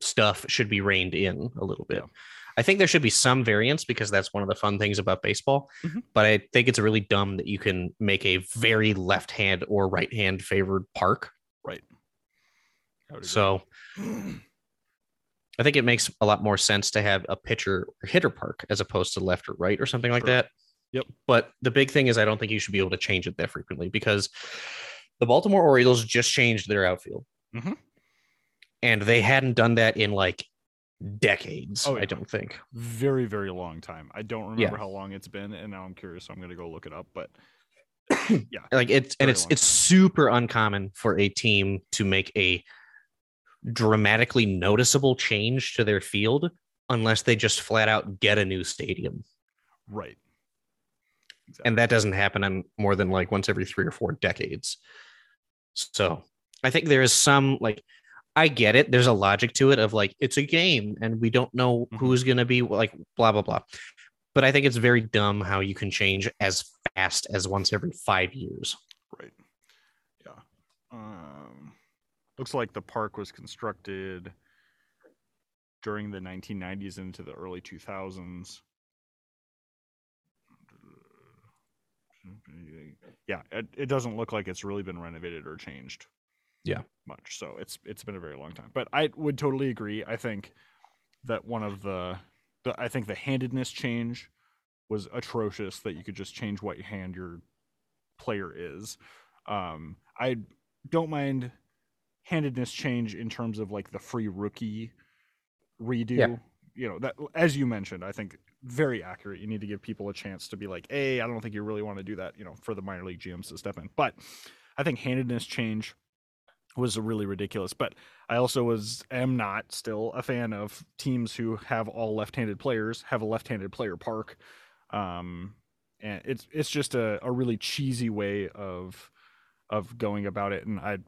stuff should be reined in a little bit. Yeah. I think there should be some variance because that's one of the fun things about baseball. Mhm. But I think it's really dumb that you can make a very left hand or right hand favored park. Right. So I think it makes a lot more sense to have a pitcher or hitter park as opposed to left or right or something like Sure. that. Yep. But the big thing is, I don't think you should be able to change it that frequently because the Baltimore Orioles just changed their outfield. Mhm. And they hadn't done that in like decades, Oh, I don't think. very very long time. I don't remember Yeah. how long it's been, and now I'm curious. So I'm going to go look it up. But yeah, Like it's and it's it's super uncommon for a team to make a dramatically noticeable change to their field unless they just flat out get a new stadium. right. Exactly. and that doesn't happen on more than like once every three or four decades so i think there is some like i get it there's a logic to it of like it's a game and we don't know Mhm. who's going to be like blah blah blah but i think it's very dumb how you can change as fast as once every five years Right. Yeah. Um, looks like the park was constructed during the 1990s into the early 2000s. Yeah, it, it doesn't look like it's really been renovated or changed. Yeah. Much. So it's it's been a very long time. But I would totally agree. I think that one of the, the I think the handedness change was atrocious that you could just change what hand your player is. Um, I don't mind handedness change in terms of like the free rookie redo. Yeah. You know that as you mentioned, I think very accurate. You need to give people a chance to be like, "Hey, I don't think you really want to do that." You know, for the minor league GMs to step in. But I think handedness change was really ridiculous. But I also was am not still a fan of teams who have all left-handed players have a left-handed player park. Um, and it's it's just a, a really cheesy way of of going about it. And I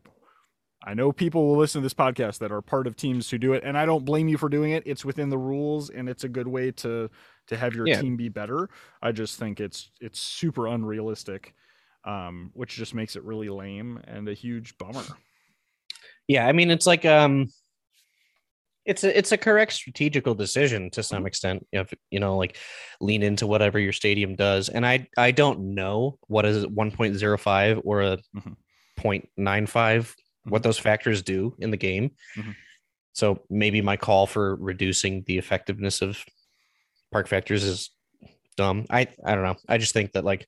I know people will listen to this podcast that are part of teams who do it, and I don't blame you for doing it. It's within the rules, and it's a good way to to have your Yeah. team be better. I just think it's it's super unrealistic, um, which just makes it really lame and a huge bummer. Yeah i mean it's like um it's a it's a correct strategical decision to some extent if you know like lean into whatever your stadium does and i i don't know what is 1.05 or a Mhm. 0.95 what those factors do in the game Mhm. So maybe my call for reducing the effectiveness of park factors is dumb. I I don't know. I just think that like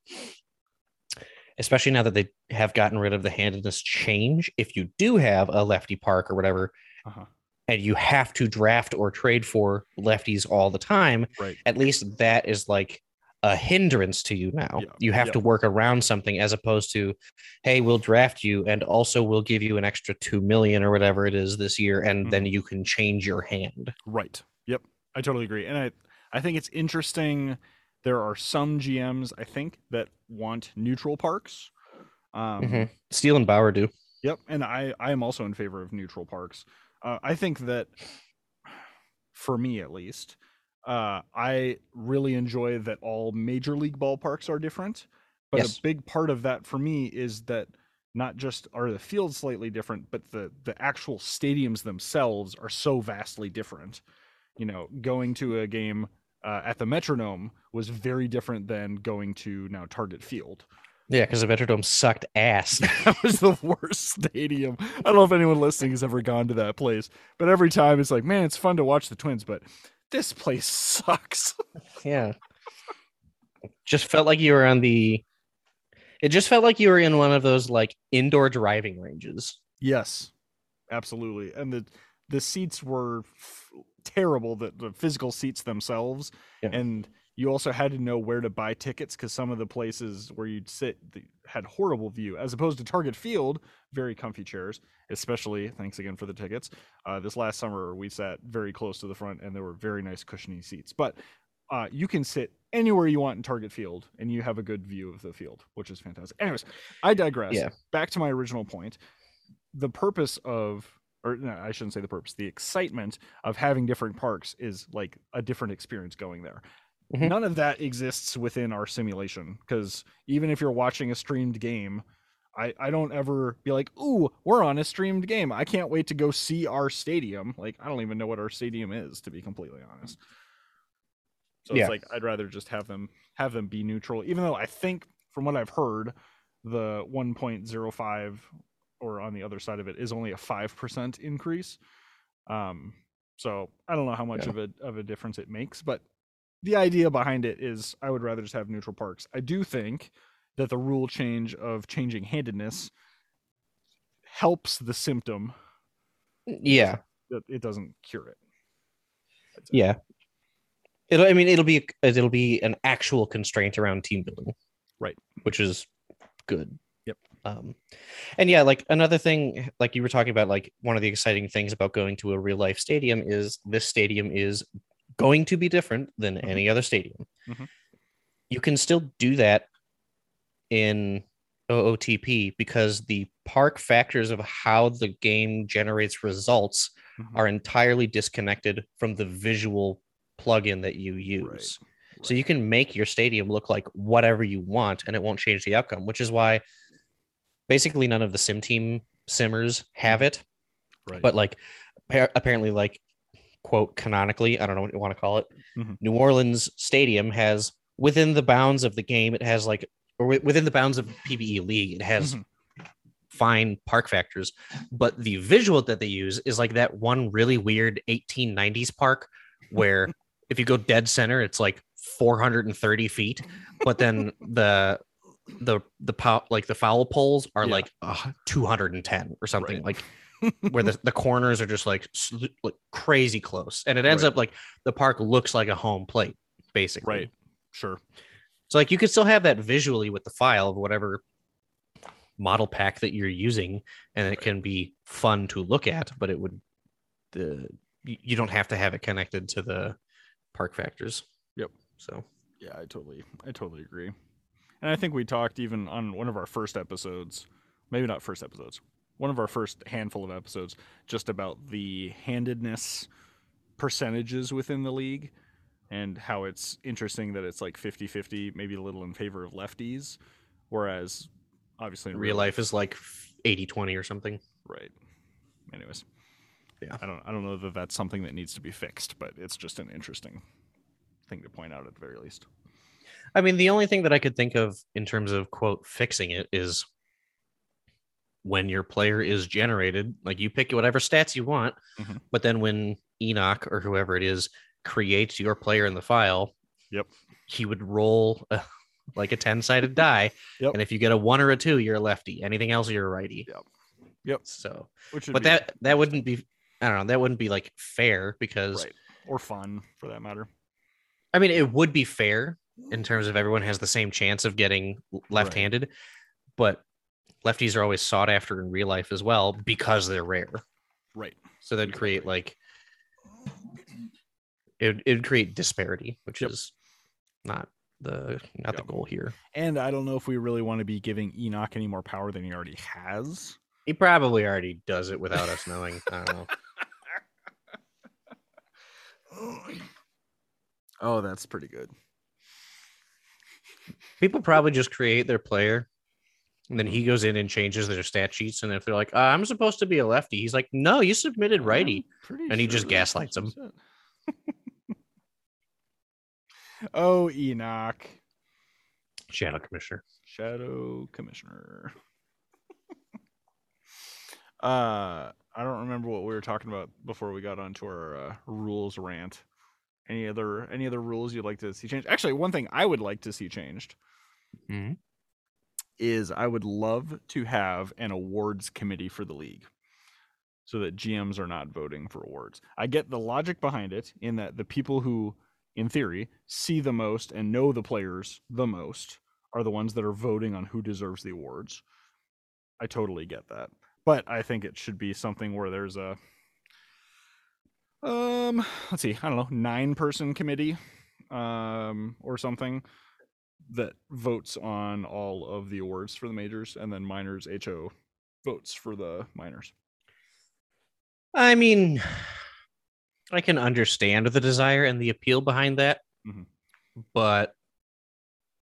especially now that they have gotten rid of the handedness change, if you do have a lefty park or whatever, Uh-huh. and you have to draft or trade for lefties all the time, Right. at least that is like a hindrance to you now. Yeah, You have yeah. to work around something as opposed to, hey, we'll draft you and also we'll give you an extra two million or whatever it is this year, and then Mm-hmm. you can change your hand. Right. Yep. I totally agree. And I I think it's interesting there are some GMs I think that want neutral parks. Um Mhm. Steele and Bauer do. Yep, and I I am also in favor of neutral parks. Uh, I think that for me at least, uh, I really enjoy that all major league ballparks are different. But Yes. a big part of that for me is that not just are the fields slightly different, but the the actual stadiums themselves are so vastly different. You know, going to a game uh, at the Metrodome was very different than going to now Target Field. Yeah, because the Metrodome sucked ass. that was the worst stadium. I don't know if anyone listening has ever gone to that place, but every time it's like, man, it's fun to watch the Twins, but this place sucks. yeah. Just felt like you were on the. It just felt like you were in one of those like indoor driving ranges. yes, absolutely. And the the seats were terrible. The the physical seats themselves, Yeah. and you also had to know where to buy tickets because some of the places where you'd sit had horrible view, as opposed to Target Field, very comfy chairs. Especially, thanks again for the tickets. Uh, this last summer, we sat very close to the front, and there were very nice cushiony seats. But uh, you can sit anywhere you want in Target Field, and you have a good view of the field, which is fantastic. Anyways, I digress. Yeah. Back to my original point. The purpose of, or no, I shouldn't say the purpose. The excitement of having different parks is like a different experience going there. Mhm. None of that exists within our simulation because even if you're watching a streamed game, I, I don't ever be like, ooh, we're on a streamed game. I can't wait to go see our stadium. Like, I don't even know what our stadium is, to be completely honest. So Yeah. it's like I'd rather just have them have them be neutral, even though I think from what I've heard, the 1.05 or on the other side of it is only a five percent increase. Um, so I don't know how much Yeah. of a of a difference it makes, but the idea behind it is I would rather just have neutral parks. I do think that the rule change of changing handedness helps the symptom. Yeah, It, it doesn't cure it. yeah. It'll. I mean, it'll be it'll be an actual constraint around team building, Right. Which is good. Um, and yeah, like another thing, like you were talking about, like one of the exciting things about going to a real life stadium is this stadium is going to be different than Mhm. any other stadium. Mhm. You can still do that in OOTP because the park factors of how the game generates results Mhm. are entirely disconnected from the visual plugin that you use. So you can make your stadium look like whatever you want and it won't change the outcome, which is why basically none of the sim team simmers have it. right. But like apparently, like quote canonically, I don't know what you want to call it. Mhm. New Orleans Stadium has within the bounds of the game, it has like or within the bounds of PBE League, it has Mhm. fine park factors, but the visual that they use is like that one really weird 1890s park where if you go dead center, it's like 430 feet, but then the the the pow- like the foul poles are Yeah. like uh, 210 or something Right. like where the, the corners are just like, sl- like crazy close and it ends Right. up like the park looks like a home plate basically right. Sure. so like you could still have that visually with the file of whatever model pack that you're using, and it Right. can be fun to look at, but it would the you you don't have to have it connected to the park factors. Yep. So Yeah, I totally, I totally agree. And I think we talked even on one of our first episodes, maybe not first episodes, one of our first handful of episodes, just about the handedness percentages within the league and how it's interesting that it's like 50 50, maybe a little in favor of lefties, whereas obviously in real life is like 80 20 or something. Right. Anyways. Yeah. I don't I don't know that that's something that needs to be fixed, but it's just an interesting thing to point out at the very least. I mean, the only thing that I could think of in terms of quote fixing it is when your player is generated, like you pick whatever stats you want, Mhm. but then when Enoch or whoever it is creates your player in the file, Yep. he would roll uh, like a 10 sided die. Yep. And if you get a one or a two, you're a lefty. Anything else, you're a righty. Yep. Yep. So, Which but that that wouldn't be, I don't know, that wouldn't be like fair because right or fun for that matter. I mean, it would be fair in terms of everyone has the same chance of getting left-handed, but lefties are always sought after in real life as well because they're rare. Right. So that'd create like it it would create disparity, which Yep. is not the not the goal here. And I don't know if we really want to be giving Enoch any more power than he already has. He probably already does it without us knowing. I don't know. Oh, that's pretty good. People probably just create their player and then he goes in and changes their stat sheets. And if they're like, uh, I'm supposed to be a lefty, he's like, No, you submitted righty. And he just gaslights them. oh, Enoch, Shadow Commissioner. Shadow Commissioner. uh, I don't remember what we were talking about before we got onto our uh, rules rant. Any other any other rules you'd like to see changed? Actually, one thing I would like to see changed Mhm. is I would love to have an awards committee for the league so that GMs are not voting for awards. I get the logic behind it in that the people who, in theory, see the most and know the players the most are the ones that are voting on who deserves the awards. I totally get that. But I think it should be something where there's a um let's see, I don't know, nine person committee um or something that votes on all of the awards for the majors and then minors HO votes for the minors. I mean, I can understand the desire and the appeal behind that, Mhm. but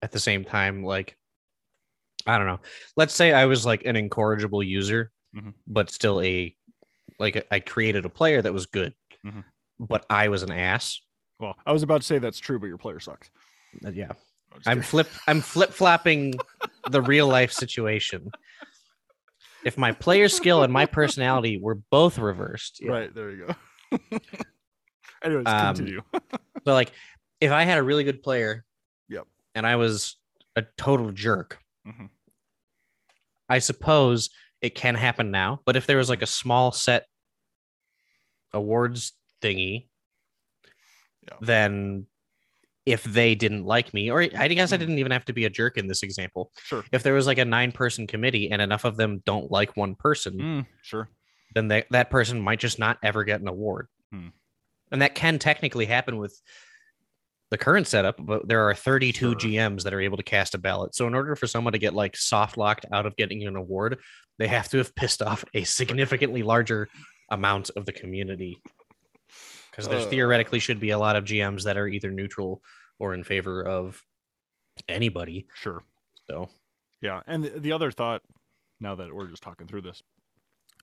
at the same time, like, I don't know. Let's say I was like an incorrigible user, Mhm. but still a like I created a player that was good, Mhm. but I was an ass. Well, I was about to say that's true, but your player sucked. Uh, Yeah, I'm I'm flip. I'm flip flopping the real life situation. If my player skill and my personality were both reversed, yeah. Right, there you go. Anyways, Um, continue. So like if I had a really good player, Yep. and I was a total jerk, Mhm. I suppose it can happen now. But if there was like a small set awards thingy, Yeah. then if they didn't like me, or I guess I Mhm. didn't even have to be a jerk in this example. Sure. If there was like a nine person committee and enough of them don't like one person, Mm, sure. then that that person might just not ever get an award. Hmm. And that can technically happen with the current setup, but there are 32 Sure. GMs that are able to cast a ballot. So in order for someone to get like soft locked out of getting an award, they have to have pissed off a significantly larger amount of the community. Because there Uh. theoretically should be a lot of GMs that are either neutral or in favor of anybody. Sure. So Yeah, and the, the other thought, now that we're just talking through this,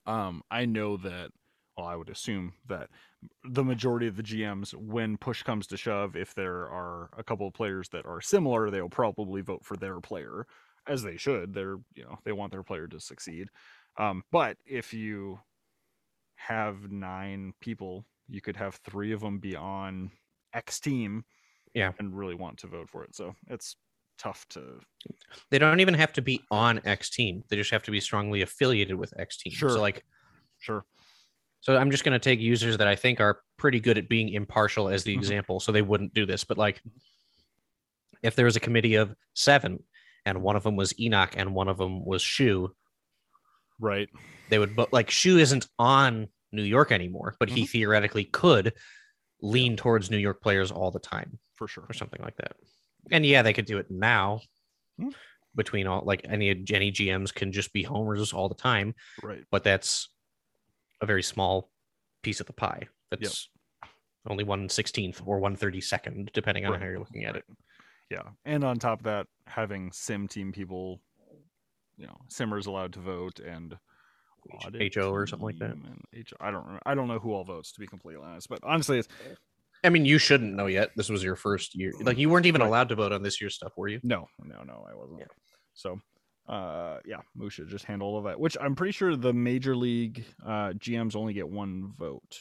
um, I know that. Well, I would assume that the majority of the GMs, when push comes to shove, if there are a couple of players that are similar, they'll probably vote for their player, as they should. They're you know they want their player to succeed. Um, but if you have nine people, you could have three of them be on X team, Yeah. and really want to vote for it. So it's tough to they don't even have to be on X team. They just have to be strongly affiliated with X team. Sure. So like sure. So I'm just going to take users that I think are pretty good at being impartial as the Mhm. example, so they wouldn't do this. But like, if there was a committee of seven, and one of them was Enoch, and one of them was Shu, Right. they would. But like, Shu isn't on New York anymore, but he theoretically could lean towards New York players all the time, For sure. or something like that. And yeah, they could do it now. Hmm. Between all like any any GMs can just be homers all the time, Right. but that's a very small piece of the pie. That's only one sixteenth or one thirty second, depending on Right, how you're looking at it. Yeah. And on top of that, having sim team people, you know, simmers allowed to vote and HO or something like that. H- I don't. I don't know who all votes to be completely honest, but honestly, it's I mean, you shouldn't know yet. This was your first year. Like you weren't even allowed to vote on this year's stuff, were you? no, no, no, I wasn't. Yeah. So, uh, yeah, Musha just handle all of that. Which I'm pretty sure the major league uh, GMs only get one vote.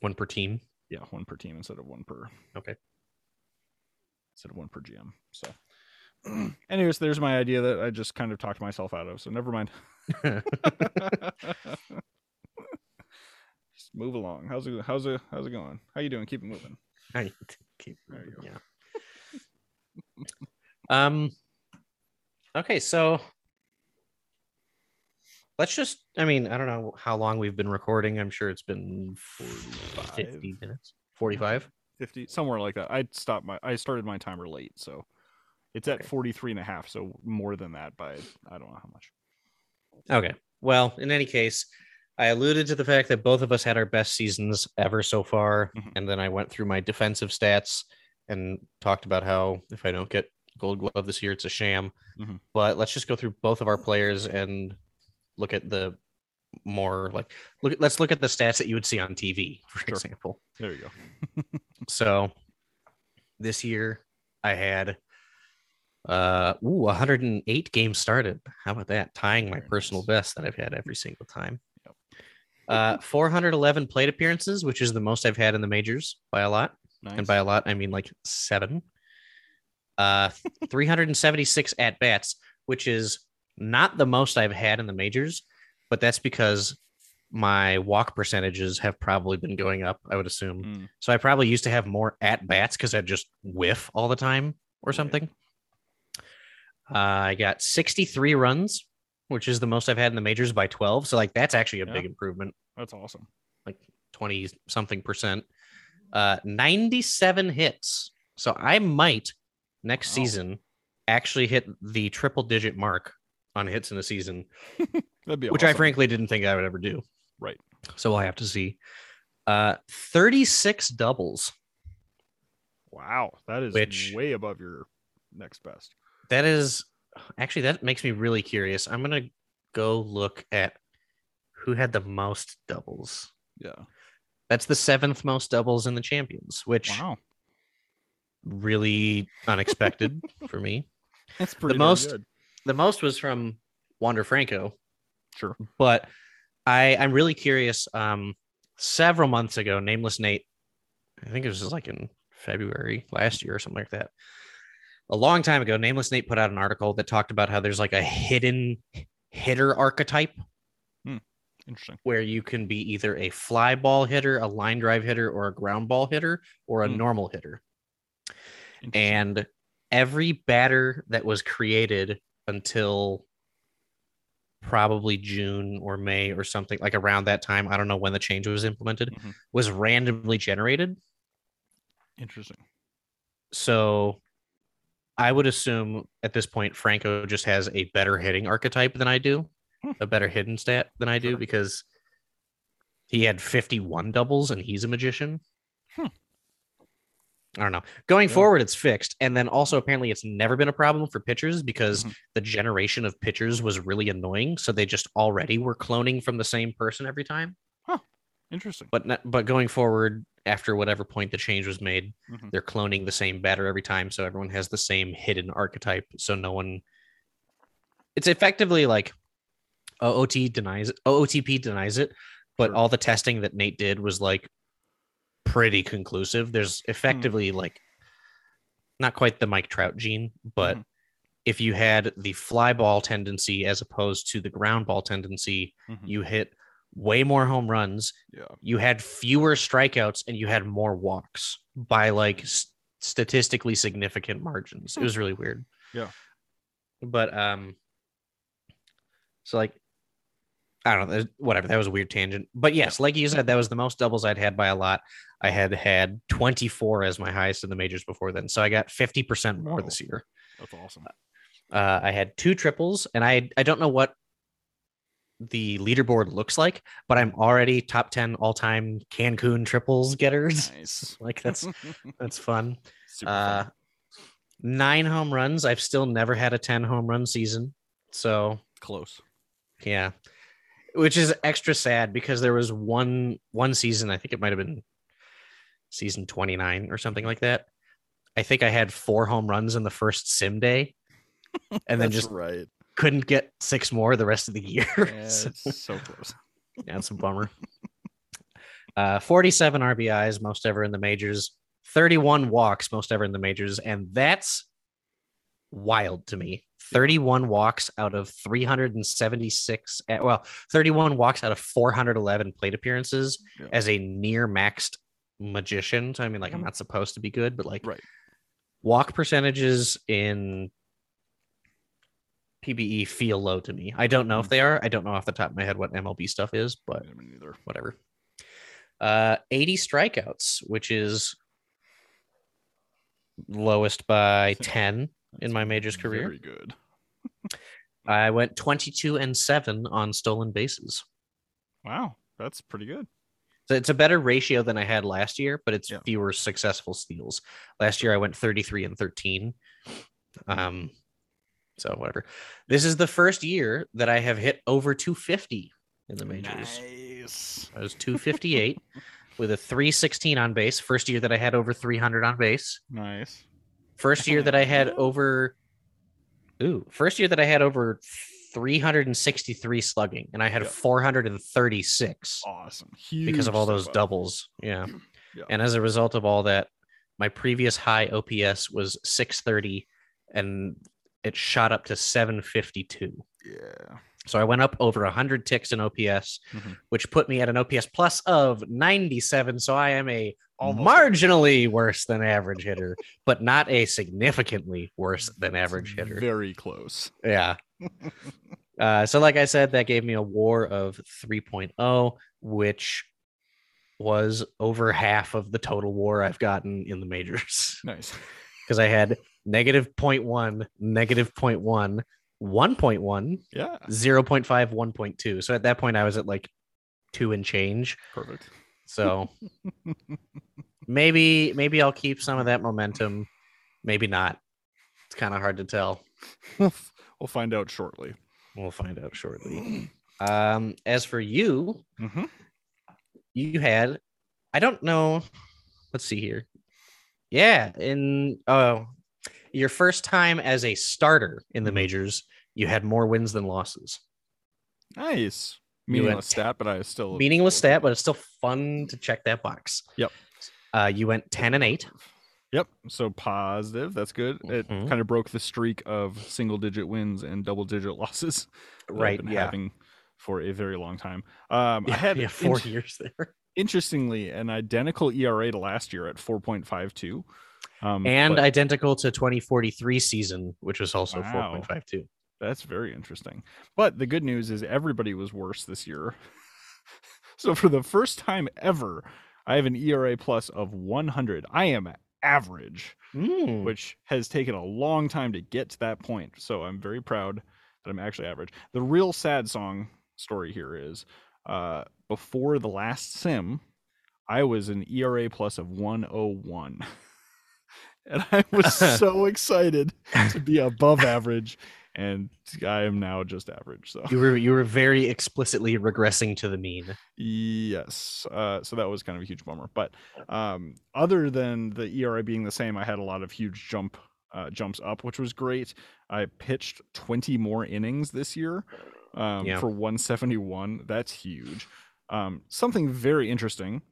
One per team. Yeah, one per team instead of one per. Okay. Instead of one per GM. So, anyways, there's my idea that I just kind of talked myself out of. So never mind. just move along. How's it? How's it? How's it going? How you doing? Keep it moving. I keep go. Yeah. um. Okay, so let's just. I mean, I don't know how long we've been recording. I'm sure it's been 45. fifty minutes. Forty-five. 50 somewhere like that. I stopped my I started my timer late, so it's at Okay. 43 and a half, so more than that by I don't know how much. Okay. Well, in any case, I alluded to the fact that both of us had our best seasons ever so far, Mhm. and then I went through my defensive stats and talked about how if I don't get Gold Glove this year, it's a sham. Mhm. But let's just go through both of our players and look at the more like look. Let's look at the stats that you would see on TV, for Sure. example. There you go. So this year I had uh ooh, 108 games started. How about that? Tying my personal best that I've had every single time. Uh 411 plate appearances, which is the most I've had in the majors by a lot. Nice. And by a lot, I mean like seven. Uh 376 at bats, which is not the most I've had in the majors, but that's because my walk percentages have probably been going up, I would assume. Mm, So I probably used to have more at bats because I'd just whiff all the time or something. Uh, I got 63 runs, which is the most I've had in the majors by 12. So like that's actually a Yeah. big improvement, that's awesome. like 20 something percent. Uh, 97 hits. So I might next Wow. season actually hit the triple digit mark on hits in a season, That'd be which I frankly didn't think I would ever do. Right. So we'll have to see. Uh, 36 doubles. Wow, that is Which- way above your next best. That is actually that makes me really curious. I'm gonna go look at who had the most doubles. Yeah. That's the seventh most doubles in the champions, which Wow. really unexpected for me. That's pretty darn most- good. The most was from Wander Franco, Sure. but I I'm really curious. Um, several months ago, Nameless Nate, I think it was like in February last year or something like that. A long time ago, Nameless Nate put out an article that talked about how there's like a hidden hitter archetype Interesting. where you can be either a fly ball hitter, a line drive hitter, or a ground ball hitter, or a Hmm. normal hitter. And every batter that was created until probably June or May or something like around that time, I don't know when the change was implemented, Mhm. was randomly generated. Interesting. So I would assume at this point Franco just has a better hitting archetype than I do, Hmm. a better hidden stat than I do Sure. because he had 51 doubles and he's a magician. Hmm. I don't know. Going Yeah. forward, it's fixed. And then also, apparently, it's never been a problem for pitchers because Mhm. the generation of pitchers was really annoying. So they just already were cloning from the same person every time. Interesting. But not, but going forward, after whatever point the change was made, Mhm. they're cloning the same batter every time, so everyone has the same hidden archetype. So no one. It's effectively like OOT denies it. OOTP denies it, but Sure. all the testing that Nate did was like pretty conclusive. There's effectively like not quite the Mike Trout gene, but Mhm. if you had the fly ball tendency as opposed to the ground ball tendency, Mhm. you hit way more home runs Yeah. you had fewer strikeouts and you had more walks by like s- statistically significant margins. It was really weird. Yeah. But um so like I don't know, whatever. That was a weird tangent. But yes, like you said, that was the most doubles I'd had by a lot. I had had 24 as my highest in the majors before then. So I got 50% more this year. That's awesome. Uh, I had two triples, and I I don't know what the leaderboard looks like, but I'm already top 10 all time Cancun triples getters. Nice. like that's that's fun. Super Uh, fun. nine home runs. I've still never had a 10 home run season. So Close. yeah, which is extra sad because there was one one season. I think it might have been season 29 or something like that. I think I had four home runs in the first sim day, and then just right. Couldn't get six more the rest of the year. Yeah, So- so close. yeah, it's a bummer. Uh, 47 RBIs, most ever in the majors, 31 walks, most ever in the majors, and that's wild to me. 31 walks out of 376, eh, well, 31 walks out of 411 plate appearances Yeah. as a near maxed magician. So, I mean, like, I'm not supposed to be good, but like, Right. walk percentages in PBE feel low to me. I don't know if they are. I don't know off the top of my head what MLB stuff is, but neither. whatever. Uh, 80 strikeouts, which is lowest by 10 in my majors career. Very good. I went 22 and 7 on stolen bases. Wow, that's pretty good. So it's a better ratio than I had last year, but it's Yeah. fewer successful steals. Last year I went 33 and 13. Um so whatever. This is the first year that I have hit over 250 in the majors. Nice. I was 258 with a 316 on base. First year that I had over 300 on base. Nice. First year that I had over Ooh, first year that I had over 363 slugging and I had Yeah. 436 Awesome. Huge because of all those up. doubles. Yeah. Yeah. And as a result of all that, my previous high OPS was 630 and it shot up to 752. Yeah. So I went up over 100 ticks in OPS, Mhm. which put me at an OPS plus of 97. So I am a Almost marginally worse than average hitter, but not a significantly worse than average hitter. Very close. Yeah. uh, so, like I said, that gave me a war of 3.0, which was over half of the total war I've gotten in the majors Nice. because I had negative 0.1, negative 0.1, 1.1, Yeah. 0.5, 1.2. So at that point, I was at like two and change. Perfect. So maybe maybe I'll keep some of that momentum. Maybe not. It's kind of hard to tell. we'll find out shortly. We'll find out shortly. Um, as for you, hmm you had I don't know. Let's see here. Yeah, in oh your first time as a starter in the Mhm. majors, you had more wins than losses. Nice. Meaningless t- stat, but I still Meaningless stat, but it's still fun to check that box. Yep. Uh, you went 10 and 8. Yep. So positive. That's good. It Mhm. kind of broke the streak of single digit wins and double digit losses. Right. been Yeah. having for a very long time. Um, I had yeah, four int- years there. interestingly an identical ERA to last year at 4.52. Um, And but identical to 2043 season, which was also Wow. 4.52. that's very interesting. But the good news is everybody was worse this year. so for the first time ever, I have an ERA plus of 100. I am average. Mm. which has taken a long time to get to that point. So I'm very proud that I'm actually average. The real sad song story here is uh, before the last sim, I was an ERA plus of 101. and I was so excited to be above average. And I am now just average. So You were you were very explicitly regressing to the mean. Yes. Uh, so that was kind of a huge bummer. But um, other than the ERA being the same, I had a lot of huge jump uh, jumps up, which was great. I pitched 20 more innings this year um, Yeah. for 171. That's huge. Um, something very interesting.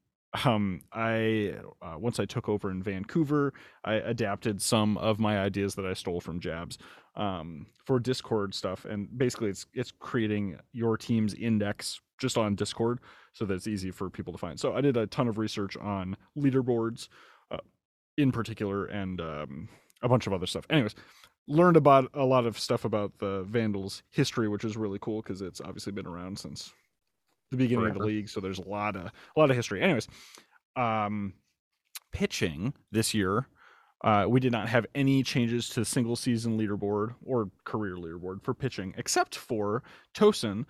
Um, I uh, once I took over in Vancouver, I adapted some of my ideas that I stole from Jabs um, for Discord stuff, and basically it's it's creating your team's index just on Discord so that it's easy for people to find. So I did a ton of research on leaderboards, uh, in particular, and um, a bunch of other stuff. Anyways, learned about a lot of stuff about the Vandals' history, which is really cool because it's obviously been around since the beginning of the league. So there's a lot of a lot of history. Anyways, um, pitching this year. Uh, we did not have any changes to single season leaderboard or career leaderboard for pitching, except for Tosin,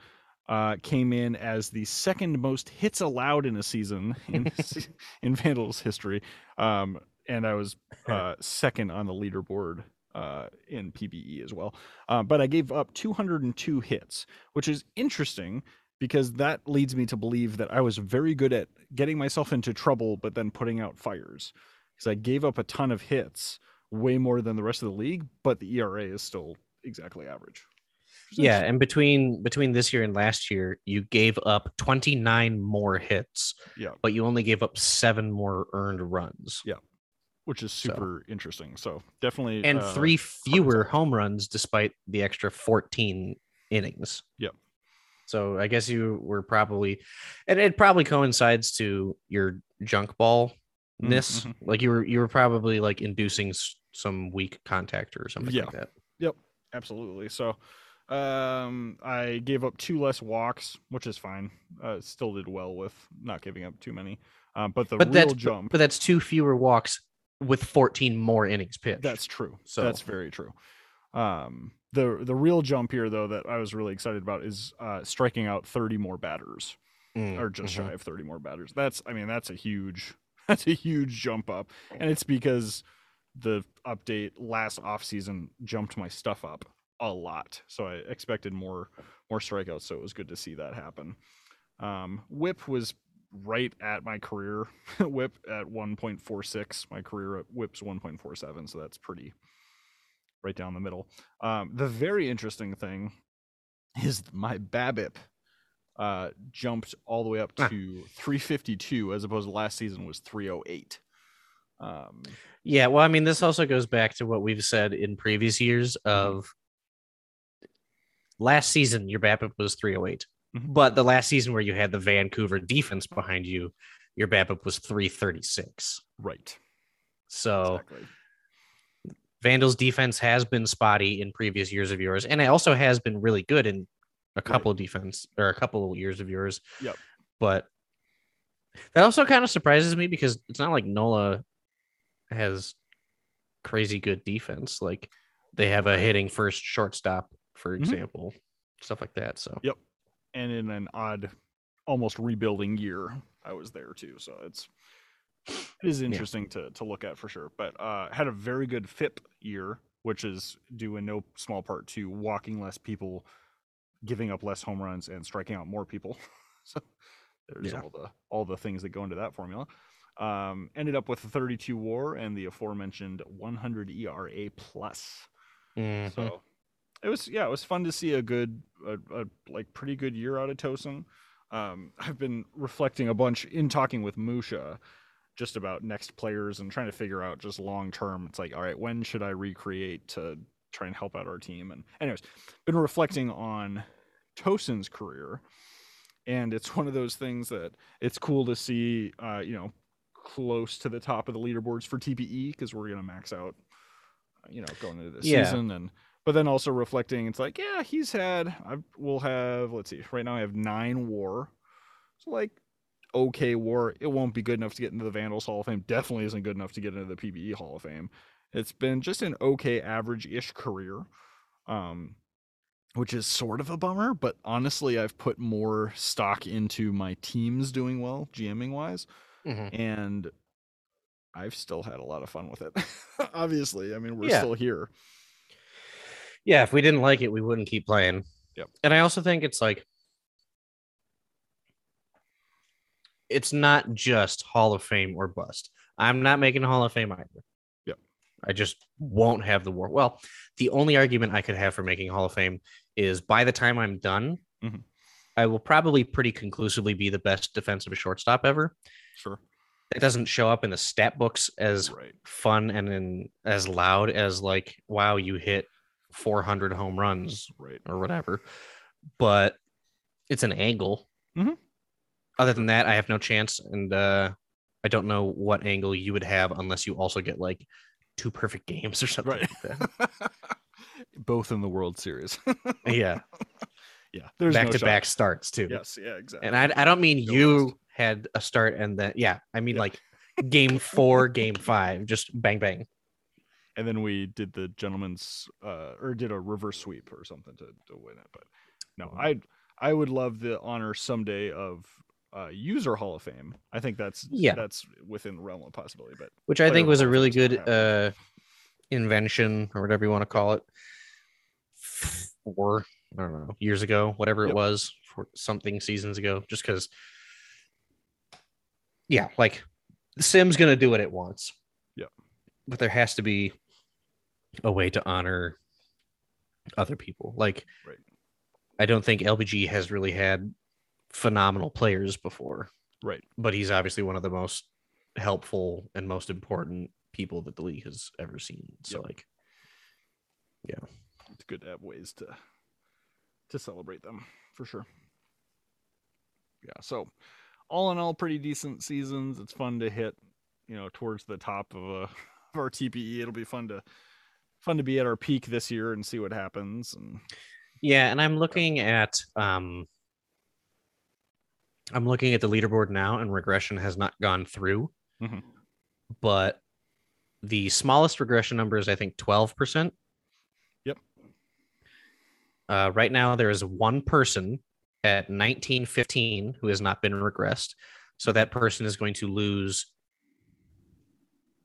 uh, came in as the second most hits allowed in a season in in Vandals history, um, and I was uh, second on the leaderboard uh, in PBE as well. Uh, but I gave up 202 hits, which is interesting because that leads me to believe that I was very good at getting myself into trouble, but then putting out fires. Because I gave up a ton of hits, way more than the rest of the league, but the ERA is still exactly average. Yeah, and between between this year and last year, you gave up 29 more hits. Yeah. But you only gave up seven more earned runs. Yeah. which is So- super interesting. So definitely And uh, three fewer home runs despite the extra 14 innings. Yep. So I guess you were probably and it probably coincides to your junk ball ness. mhm. Like you were you were probably like inducing some weak contact or something Yeah. like that. Yep, absolutely. So um, I gave up two less walks, which is fine. Uh, still did well with not giving up too many. Um, but the But real jump. but that's two fewer walks with 14 more innings pitched. That's true. So- that's very true. Um, the the real jump here, though, that I was really excited about is uh, striking out 30 more batters, Mm, or just mhm. shy of 30 more batters. That's, I mean, that's a huge, that's a huge jump up, and it's because the update last offseason jumped my stuff up a lot, so I expected more more strikeouts. So it was good to see that happen. Um, whip was right at my career whip at 1.46. My career at whip's 1.47, so that's pretty right down the middle. Um, the very interesting thing is my BABIP uh, jumped all the way up Ah. to 352 as opposed to last season was 308. Um, Yeah, well, I mean, this also goes back to what we've said in previous years Mm-hmm. of last season your BABIP was 308. Mhm. But the last season where you had the Vancouver defense behind you, your BABIP was 336. right. So Exactly. Vandal's defense has been spotty in previous years of yours, and it also has been really good in a couple of defense or a couple of years of yours. Yep. But that also kind of surprises me because it's not like Nola has crazy good defense. Like they have a hitting first shortstop, for Mhm. example, stuff like that. So Yep. And in an odd, almost rebuilding year, I was there too. So it's it is interesting to to look at for sure. But uh, had a very good FIP year, which is due in no small part to walking less people, giving up less home runs, and striking out more people. so there's Yeah. all the all the things that go into that formula. Um, ended up with a 32 WAR and the aforementioned 100 ERA plus. Mhm. So it was yeah, it was fun to see a good a, a like pretty good year out of Tosin. Um, I've been reflecting a bunch in talking with Musha just about next players and trying to figure out just long term. It's like, all right, when should I recreate to try and help out our team? And anyways, been reflecting on Tosin's career, and it's one of those things that it's cool to see. Uh, you know, close to the top of the leaderboards for TPE because we're gonna max out. uh, You know, going into this Yeah. season and but then also reflecting, it's like, yeah, he's had. I will have. Let's see. Right now, I have nine WAR. So like, okay WAR. It won't be good enough to get into the Vandals Hall of Fame. Definitely isn't good enough to get into the PBE Hall of Fame. It's been just an okay average-ish career, um, which is sort of a bummer. But honestly, I've put more stock into my teams doing well, GMing wise, Mhm. and I've still had a lot of fun with it. Obviously, I mean, we're Yeah. still here. Yeah, if we didn't like it, we wouldn't keep playing. Yep. And I also think it's like it's not just Hall of Fame or bust. I'm not making Hall of Fame either. Yep. I just won't have the war. Well, the only argument I could have for making Hall of Fame is by the time I'm done, Mhm. I will probably pretty conclusively be the best defensive shortstop ever. Sure. It doesn't show up in the stat books as Right. fun and in, as loud as like, wow, you hit 400 home runs Right. or whatever. But it's an angle. Mhm. Other than that, I have no chance, and uh, I don't know what angle you would have unless you also get like two perfect games or something Right. like that. Both in the World Series. Yeah, yeah. There's back no to shot. back starts too. Yes. Yeah. Exactly. And I, I don't mean No you had a start and then yeah, I mean Yeah. like game four, game five, just bang bang. and then we did the gentleman's uh or did a reverse sweep or something to, to win it but no Mhm. i i would love the honor someday of uh user hall of fame i think that's Yeah. that's within the realm of possibility but which I think was a really good uh, invention or whatever you want to call it. Four, I don't know, years ago, whatever it was, for something seasons ago, just because. Yeah, like the Sim's gonna do what it wants. Yeah, but there has to be a way to honor other people. Like Right. I don't think LBG has really had phenomenal players before, Right. but he's obviously one of the most helpful and most important people that the league has ever seen. So Yep. like, yeah. It's good to have ways to to celebrate them for sure. Yeah. So all in all, pretty decent seasons. It's fun to hit, you know, towards the top of, uh, of our TPE. It'll be fun to fun to be at our peak this year and see what happens. And yeah, and I'm looking at um, I'm looking at the leaderboard now, and regression has not gone through, Mhm. but the smallest regression number is I think twelve percent. Yep. Uh, right now, there is one person at 1915 who has not been regressed. So that person is going to lose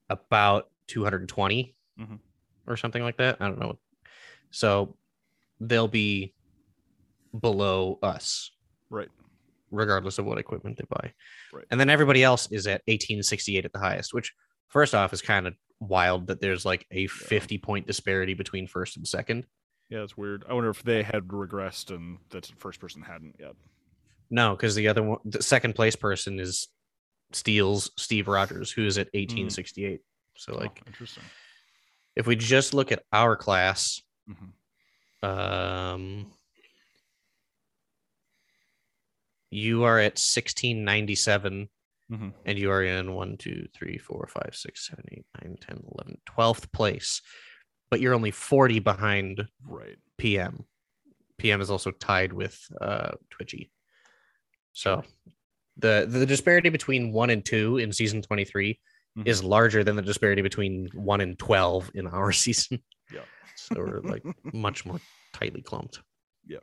about 220 Mhm. or something like that. I don't know. So they'll be below us, right. Regardless of what equipment they buy. Right. And then everybody else is at 1868 at the highest, which first off is kind of wild that there's like a 50 point disparity between first and second. Yeah, it's weird. I wonder if they had regressed and the first person hadn't yet. No, because the other one, the second place person is Steele's Steve Rogers, who's at 1868. So, like, oh, interesting. if we just look at our class, Mhm. um, you are at 1697 Mhm. and you are in 1, 2, 3, 4, 5, 6, 7, 8, 9, 10, 11, 12th place, but you're only 40 behind Right. PM. PM is also tied with uh, Twitchy. So the the disparity between one and two in season 23 Mhm. is larger than the disparity between one and 12 in our season. Yeah. So we're like much more tightly clumped. Yeah,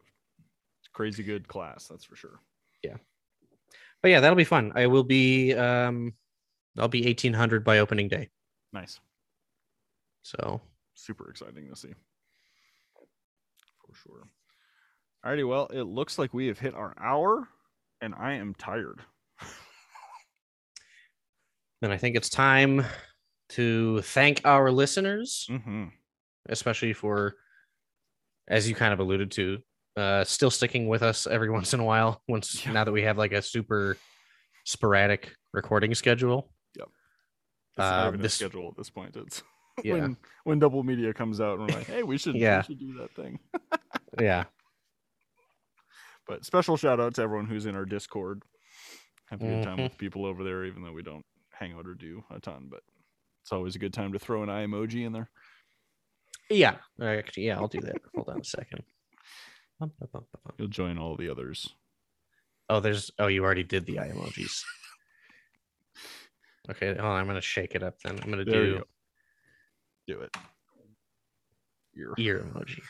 crazy good class, that's for sure. But yeah, that'll be fun. I will be um I'll be 1800 by opening day. Nice. So Super exciting to see. For sure. Alrighty, well, it looks like we have hit our hour and I am tired. then I think it's time to thank our listeners. Mm-hmm. especially for as you kind of alluded to uh still sticking with us every once in a while once Yeah. now that we have like a super sporadic recording schedule not Uh, this- schedule at this point. It's yeah when when double media comes out and we're like, hey, we should Yeah. we should do that thing. yeah But special shout out to everyone who's in our Discord. Have a good time Mhm. with people over there, even though we don't hang out or do a ton. But it's always a good time to throw an eye emoji in there. yeah actually yeah i'll do that hold on a second You'll join all the others. oh there's oh you already did the eye emojis okay hold on, i'm gonna shake it up then i'm gonna There do go. Do it. Ear. ear emoji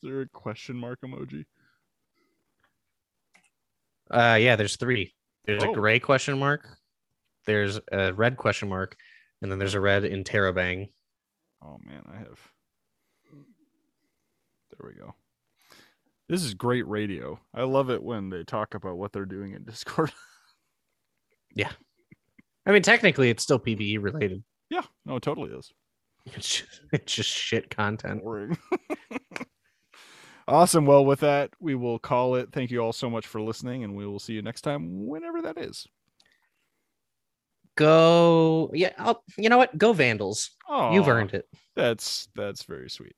Is there a question mark emoji? uh yeah there's three there's Oh. a gray question mark there's a red question mark and then there's a red interrobang Oh man, I have. There we go. This is great radio. I love it when they talk about what they're doing in Discord. Yeah. I mean, technically, it's still PBE related. yeah, no, it totally is. It's just, it's just shit content. Boring. awesome. Well, with that, we will call it. Thank you all so much for listening, and we will see you next time, whenever that is. Go, yeah. I'll, you know what? Go Vandals. Oh, You've earned it. That's that's very sweet.